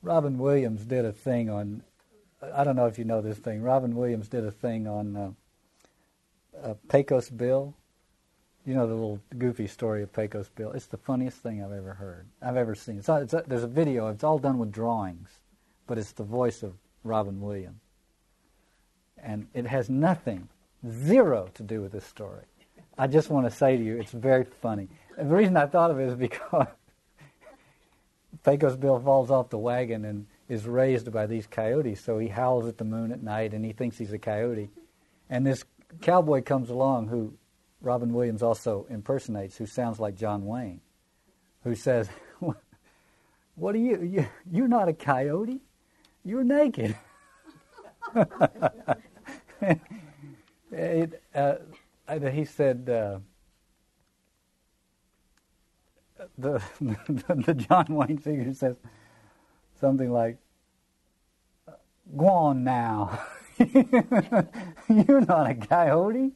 Robin Williams did a thing on I don't know if you know this thing. Robin Williams did a thing on uh, uh, Pecos Bill. You know the little goofy story of Pecos Bill. It's the funniest thing I've ever heard. I've ever seen. It's, it's a, there's a video. It's all done with drawings, but it's the voice of Robin Williams, and it has nothing, zero, to do with this story. I just want to say to you, it's very funny. And the reason I thought of it is because Pecos Bill falls off the wagon and is raised by these coyotes, so he howls at the moon at night and he thinks he's a coyote. And this cowboy comes along who Robin Williams also impersonates, who sounds like John Wayne, who says, What are you? you you're not a coyote. You're naked. it, uh, he said, uh, the, the, the John Wayne figure says, something like, Go on now. You're not a coyote.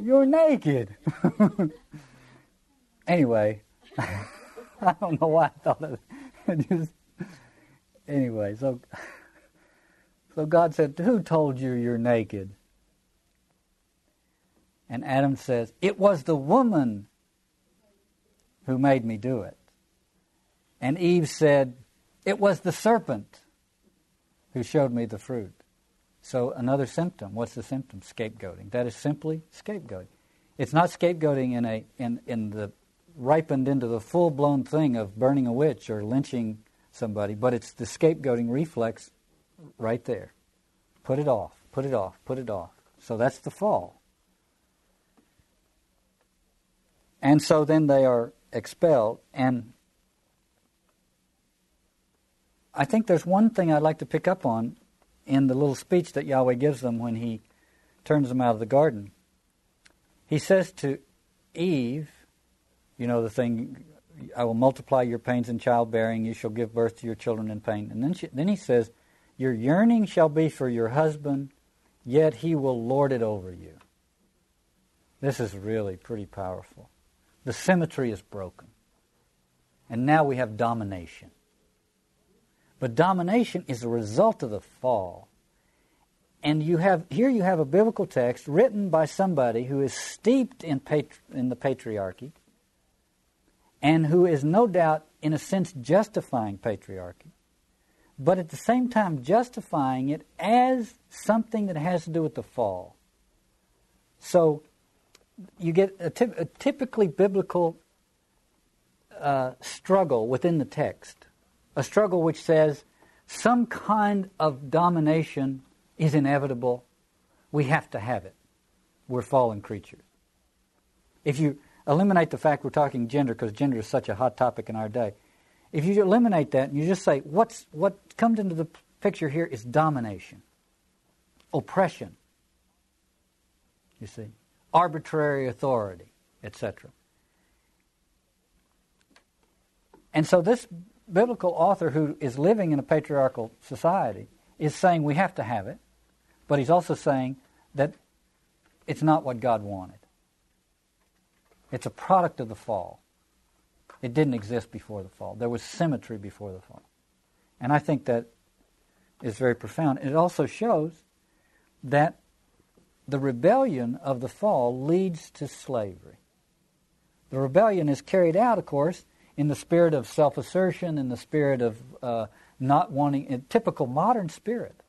You're naked. anyway, I don't know why I thought of it. Just, anyway, so so God said, Who told you you're naked? And Adam says, It was the woman who made me do it. And Eve said, it was the serpent who showed me the fruit. So, another symptom. What's the symptom? Scapegoating. That is simply scapegoating. It's not scapegoating in, a, in, in the ripened into the full blown thing of burning a witch or lynching somebody, but it's the scapegoating reflex right there. Put it off, put it off, put it off. So that's the fall. And so then they are expelled, and I think there's one thing I'd like to pick up on in the little speech that Yahweh gives them when he turns them out of the garden. He says to Eve, you know, the thing, I will multiply your pains in childbearing, you shall give birth to your children in pain. And then, she, then he says, Your yearning shall be for your husband, yet he will lord it over you. This is really pretty powerful. The symmetry is broken. And now we have domination. But domination is a result of the fall. And you have here you have a biblical text written by somebody who is steeped in, patri- in the patriarchy and who is no doubt, in a sense, justifying patriarchy, but at the same time justifying it as something that has to do with the fall. So you get a, a typically biblical uh, struggle within the text a struggle which says some kind of domination is inevitable. We have to have it. We're fallen creatures. If you eliminate the fact we're talking gender, because gender is such a hot topic in our day, if you eliminate that and you just say, what's, what comes into the picture here is domination, oppression, you see, arbitrary authority, etc. And so this biblical author who is living in a patriarchal society is saying we have to have it, but he's also saying that it's not what God wanted. It's a product of the fall. It didn't exist before the fall. There was symmetry before the fall. And I think that is very profound. It also shows that the rebellion of the fall leads to slavery. The rebellion is carried out, of course, in the spirit of self assertion, in the spirit of uh, not wanting, a typical modern spirit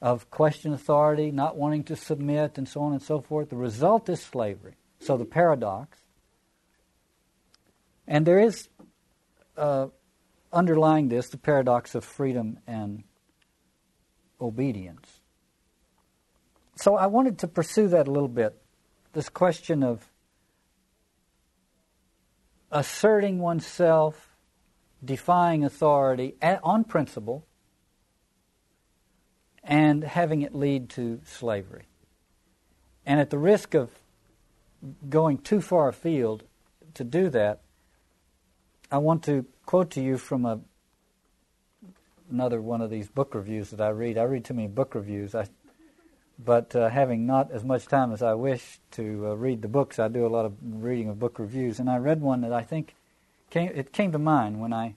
of question authority, not wanting to submit, and so on and so forth. The result is slavery. So the paradox. And there is uh, underlying this the paradox of freedom and obedience. So I wanted to pursue that a little bit. This question of asserting oneself, defying authority on principle, and having it lead to slavery. And at the risk of going too far afield to do that, I want to quote to you from a, another one of these book reviews that I read. I read too many book reviews. I but uh, having not as much time as I wish to uh, read the books, I do a lot of reading of book reviews. And I read one that I think came, it came to mind when I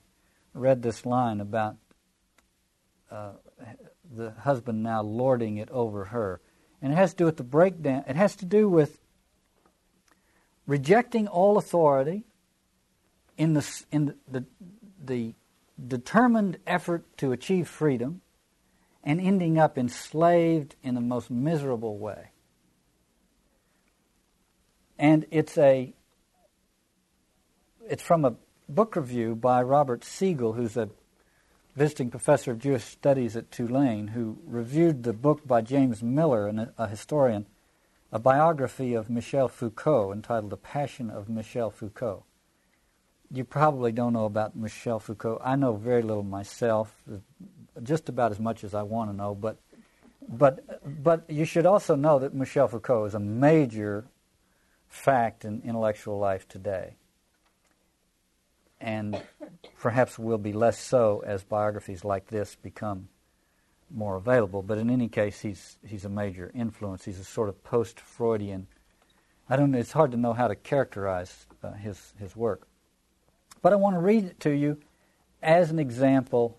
read this line about uh, the husband now lording it over her. And it has to do with the breakdown. It has to do with rejecting all authority in the, in the, the, the determined effort to achieve freedom and ending up enslaved in the most miserable way. And it's a it's from a book review by Robert Siegel, who's a visiting professor of Jewish studies at Tulane, who reviewed the book by James Miller, a historian, a biography of Michel Foucault entitled The Passion of Michel Foucault. You probably don't know about Michel Foucault. I know very little myself just about as much as I want to know, but but but you should also know that Michel Foucault is a major fact in intellectual life today, and perhaps will be less so as biographies like this become more available. But in any case, he's he's a major influence. He's a sort of post-Freudian. I don't. It's hard to know how to characterize uh, his his work, but I want to read it to you as an example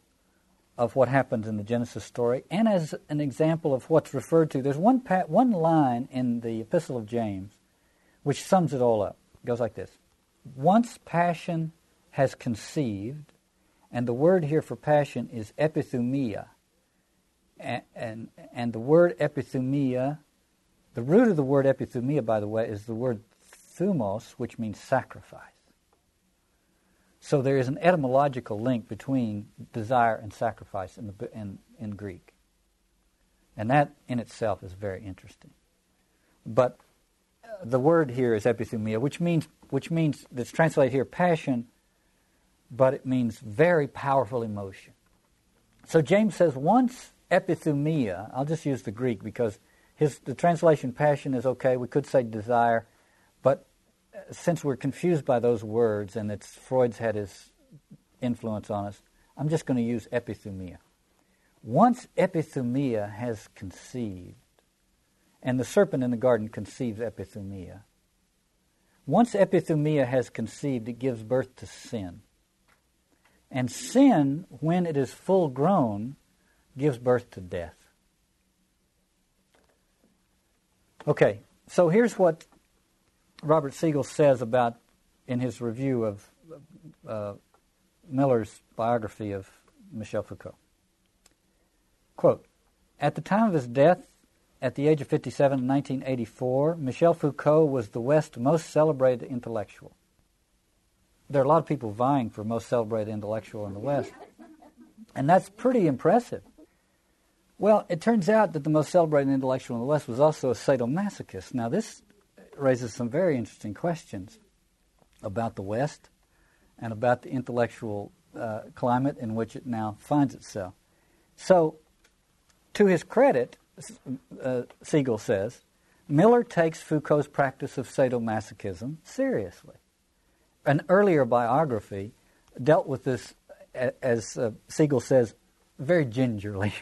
of what happens in the Genesis story and as an example of what's referred to. There's one, pa- one line in the Epistle of James which sums it all up. It goes like this Once passion has conceived, and the word here for passion is epithumia. And, and, and the word epithumia, the root of the word epithumia, by the way, is the word thumos, which means sacrifice. So there is an etymological link between desire and sacrifice in, the, in, in Greek. And that in itself is very interesting. But uh, the word here is epithumia, which means, which means, that's translated here passion, but it means very powerful emotion. So James says once epithumia, I'll just use the Greek because his, the translation passion is okay. We could say desire, but since we're confused by those words and it's Freud's had his influence on us, I'm just going to use epithumia. Once epithumia has conceived, and the serpent in the garden conceives epithumia, once epithumia has conceived, it gives birth to sin. And sin, when it is full grown, gives birth to death. Okay, so here's what Robert Siegel says about in his review of uh, Miller's biography of Michel Foucault. Quote, at the time of his death, at the age of 57 in 1984, Michel Foucault was the West's most celebrated intellectual. There are a lot of people vying for most celebrated intellectual in the West, and that's pretty impressive. Well, it turns out that the most celebrated intellectual in the West was also a sadomasochist. Now, this raises some very interesting questions about the West and about the intellectual uh, climate in which it now finds itself. So, to his credit, uh, Siegel says, Miller takes Foucault's practice of sadomasochism seriously. An earlier biography dealt with this, as uh, Siegel says, very gingerly,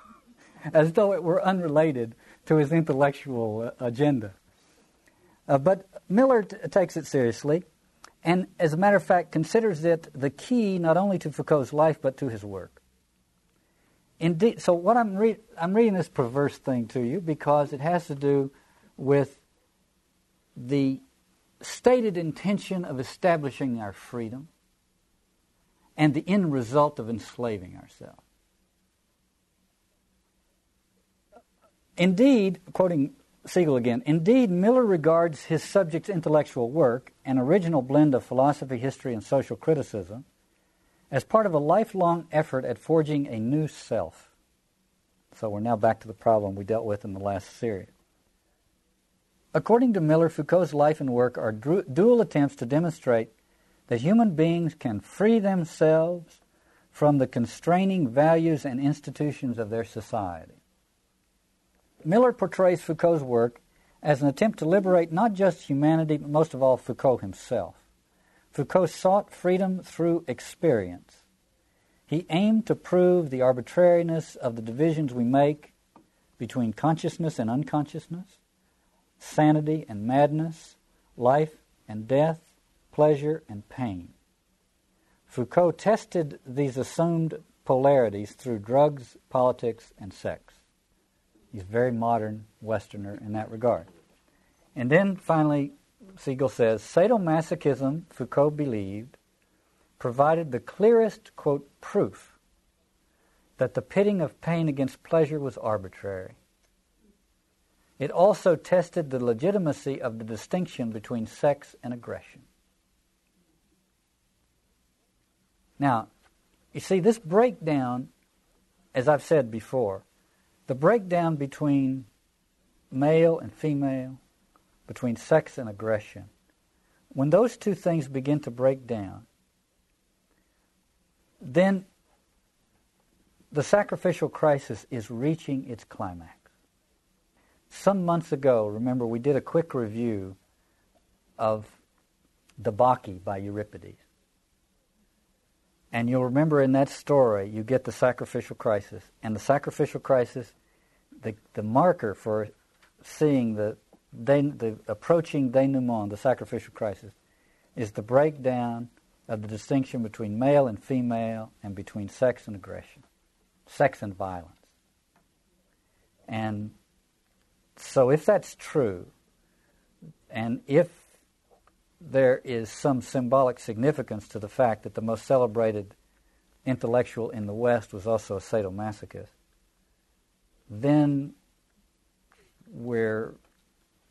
as though it were unrelated to his intellectual uh, agenda. Uh, but Miller t- takes it seriously, and as a matter of fact, considers it the key not only to Foucault's life but to his work. Indeed, so what I'm, re- I'm reading this perverse thing to you because it has to do with the stated intention of establishing our freedom and the end result of enslaving ourselves. Indeed, quoting Siegel again, indeed, Miller regards his subject's intellectual work, an original blend of philosophy, history, and social criticism, as part of a lifelong effort at forging a new self. So we're now back to the problem we dealt with in the last series. According to Miller, Foucault's life and work are dual attempts to demonstrate that human beings can free themselves from the constraining values and institutions of their society. Miller portrays Foucault's work as an attempt to liberate not just humanity, but most of all Foucault himself. Foucault sought freedom through experience. He aimed to prove the arbitrariness of the divisions we make between consciousness and unconsciousness, sanity and madness, life and death, pleasure and pain. Foucault tested these assumed polarities through drugs, politics, and sex. He's a very modern Westerner in that regard. And then finally, Siegel says sadomasochism, Foucault believed, provided the clearest, quote, proof that the pitting of pain against pleasure was arbitrary. It also tested the legitimacy of the distinction between sex and aggression. Now, you see, this breakdown, as I've said before, the breakdown between male and female, between sex and aggression, when those two things begin to break down, then the sacrificial crisis is reaching its climax. Some months ago, remember, we did a quick review of the Bacchae by Euripides. And you'll remember in that story, you get the sacrificial crisis. And the sacrificial crisis, the, the marker for seeing the, the approaching denouement, the sacrificial crisis, is the breakdown of the distinction between male and female and between sex and aggression, sex and violence. And so, if that's true, and if there is some symbolic significance to the fact that the most celebrated intellectual in the West was also a sadomasochist, then we're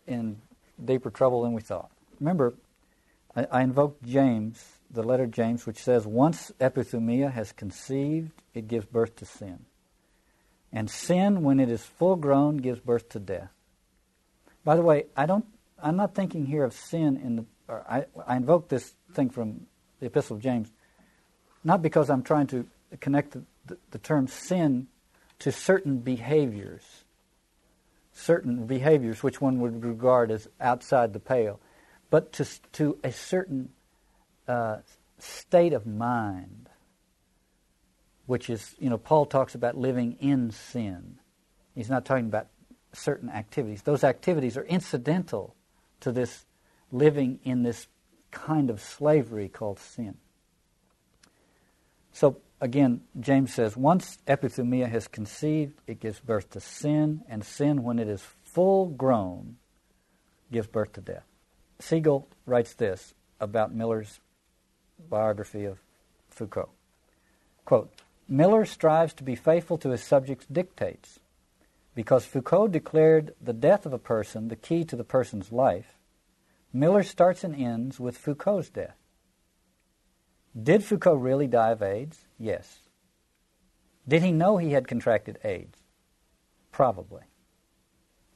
in deeper trouble than we thought. Remember, I, I invoked James, the letter James, which says, Once epithumia has conceived, it gives birth to sin. And sin, when it is full grown, gives birth to death. By the way, I don't, I'm not thinking here of sin in the I, I invoke this thing from the Epistle of James, not because I'm trying to connect the, the, the term sin to certain behaviors, certain behaviors which one would regard as outside the pale, but to, to a certain uh, state of mind, which is, you know, Paul talks about living in sin. He's not talking about certain activities. Those activities are incidental to this living in this kind of slavery called sin. So again, James says, once epithumia has conceived, it gives birth to sin, and sin, when it is full grown, gives birth to death. Siegel writes this about Miller's biography of Foucault. Quote, Miller strives to be faithful to his subject's dictates. Because Foucault declared the death of a person the key to the person's life, Miller starts and ends with Foucault's death. Did Foucault really die of AIDS? Yes. Did he know he had contracted AIDS? Probably.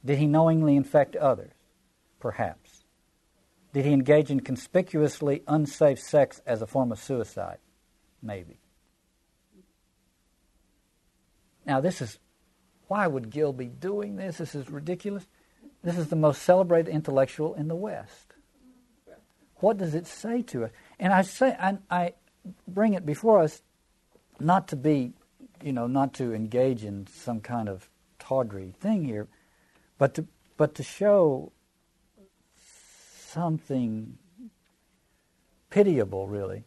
Did he knowingly infect others? Perhaps. Did he engage in conspicuously unsafe sex as a form of suicide? Maybe. Now, this is why would Gil be doing this? This is ridiculous. This is the most celebrated intellectual in the West. What does it say to us? And I say, I, I bring it before us not to be, you know, not to engage in some kind of tawdry thing here, but to, but to show something pitiable, really.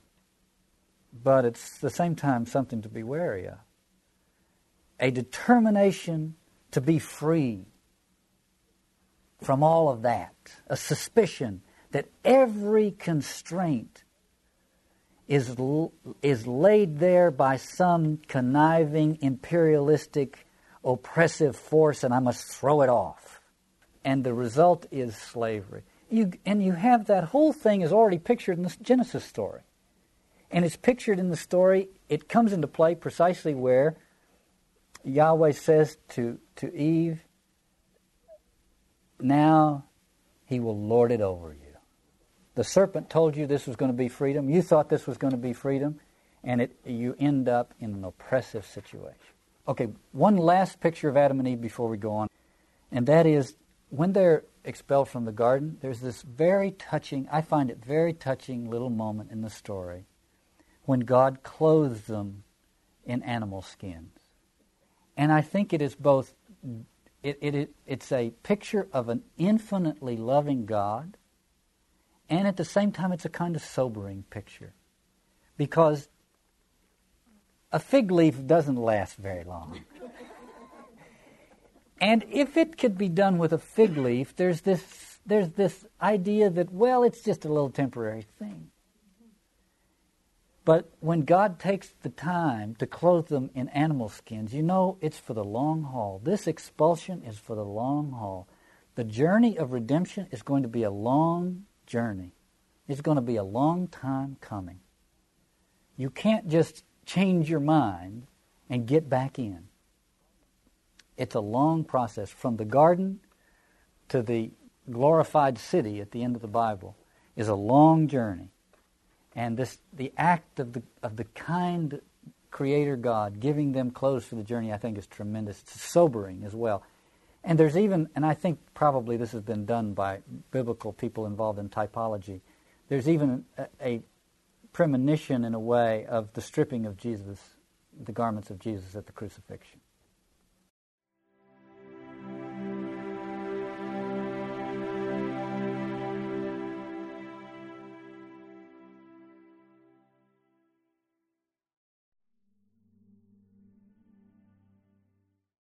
But it's at the same time something to be wary of. A determination to be free from all of that, a suspicion that every constraint is, is laid there by some conniving, imperialistic, oppressive force, and I must throw it off. And the result is slavery. You, and you have that whole thing is already pictured in the Genesis story. And it's pictured in the story, it comes into play precisely where Yahweh says to, to Eve, Now he will lord it over you. The serpent told you this was going to be freedom. You thought this was going to be freedom, and it, you end up in an oppressive situation. Okay, one last picture of Adam and Eve before we go on, and that is when they're expelled from the garden, there's this very touching, I find it very touching little moment in the story when God clothes them in animal skins. And I think it is both, it, it, it's a picture of an infinitely loving God and at the same time, it's a kind of sobering picture because a fig leaf doesn't last very long. and if it could be done with a fig leaf, there's this, there's this idea that, well, it's just a little temporary thing. But when God takes the time to clothe them in animal skins, you know it's for the long haul. This expulsion is for the long haul. The journey of redemption is going to be a long journey. It's going to be a long time coming. You can't just change your mind and get back in. It's a long process from the garden to the glorified city at the end of the Bible is a long journey. And this the act of the of the kind creator God giving them clothes for the journey I think is tremendous. It's sobering as well. And there's even, and I think probably this has been done by biblical people involved in typology, there's even a, a premonition in a way of the stripping of Jesus, the garments of Jesus at the crucifixion.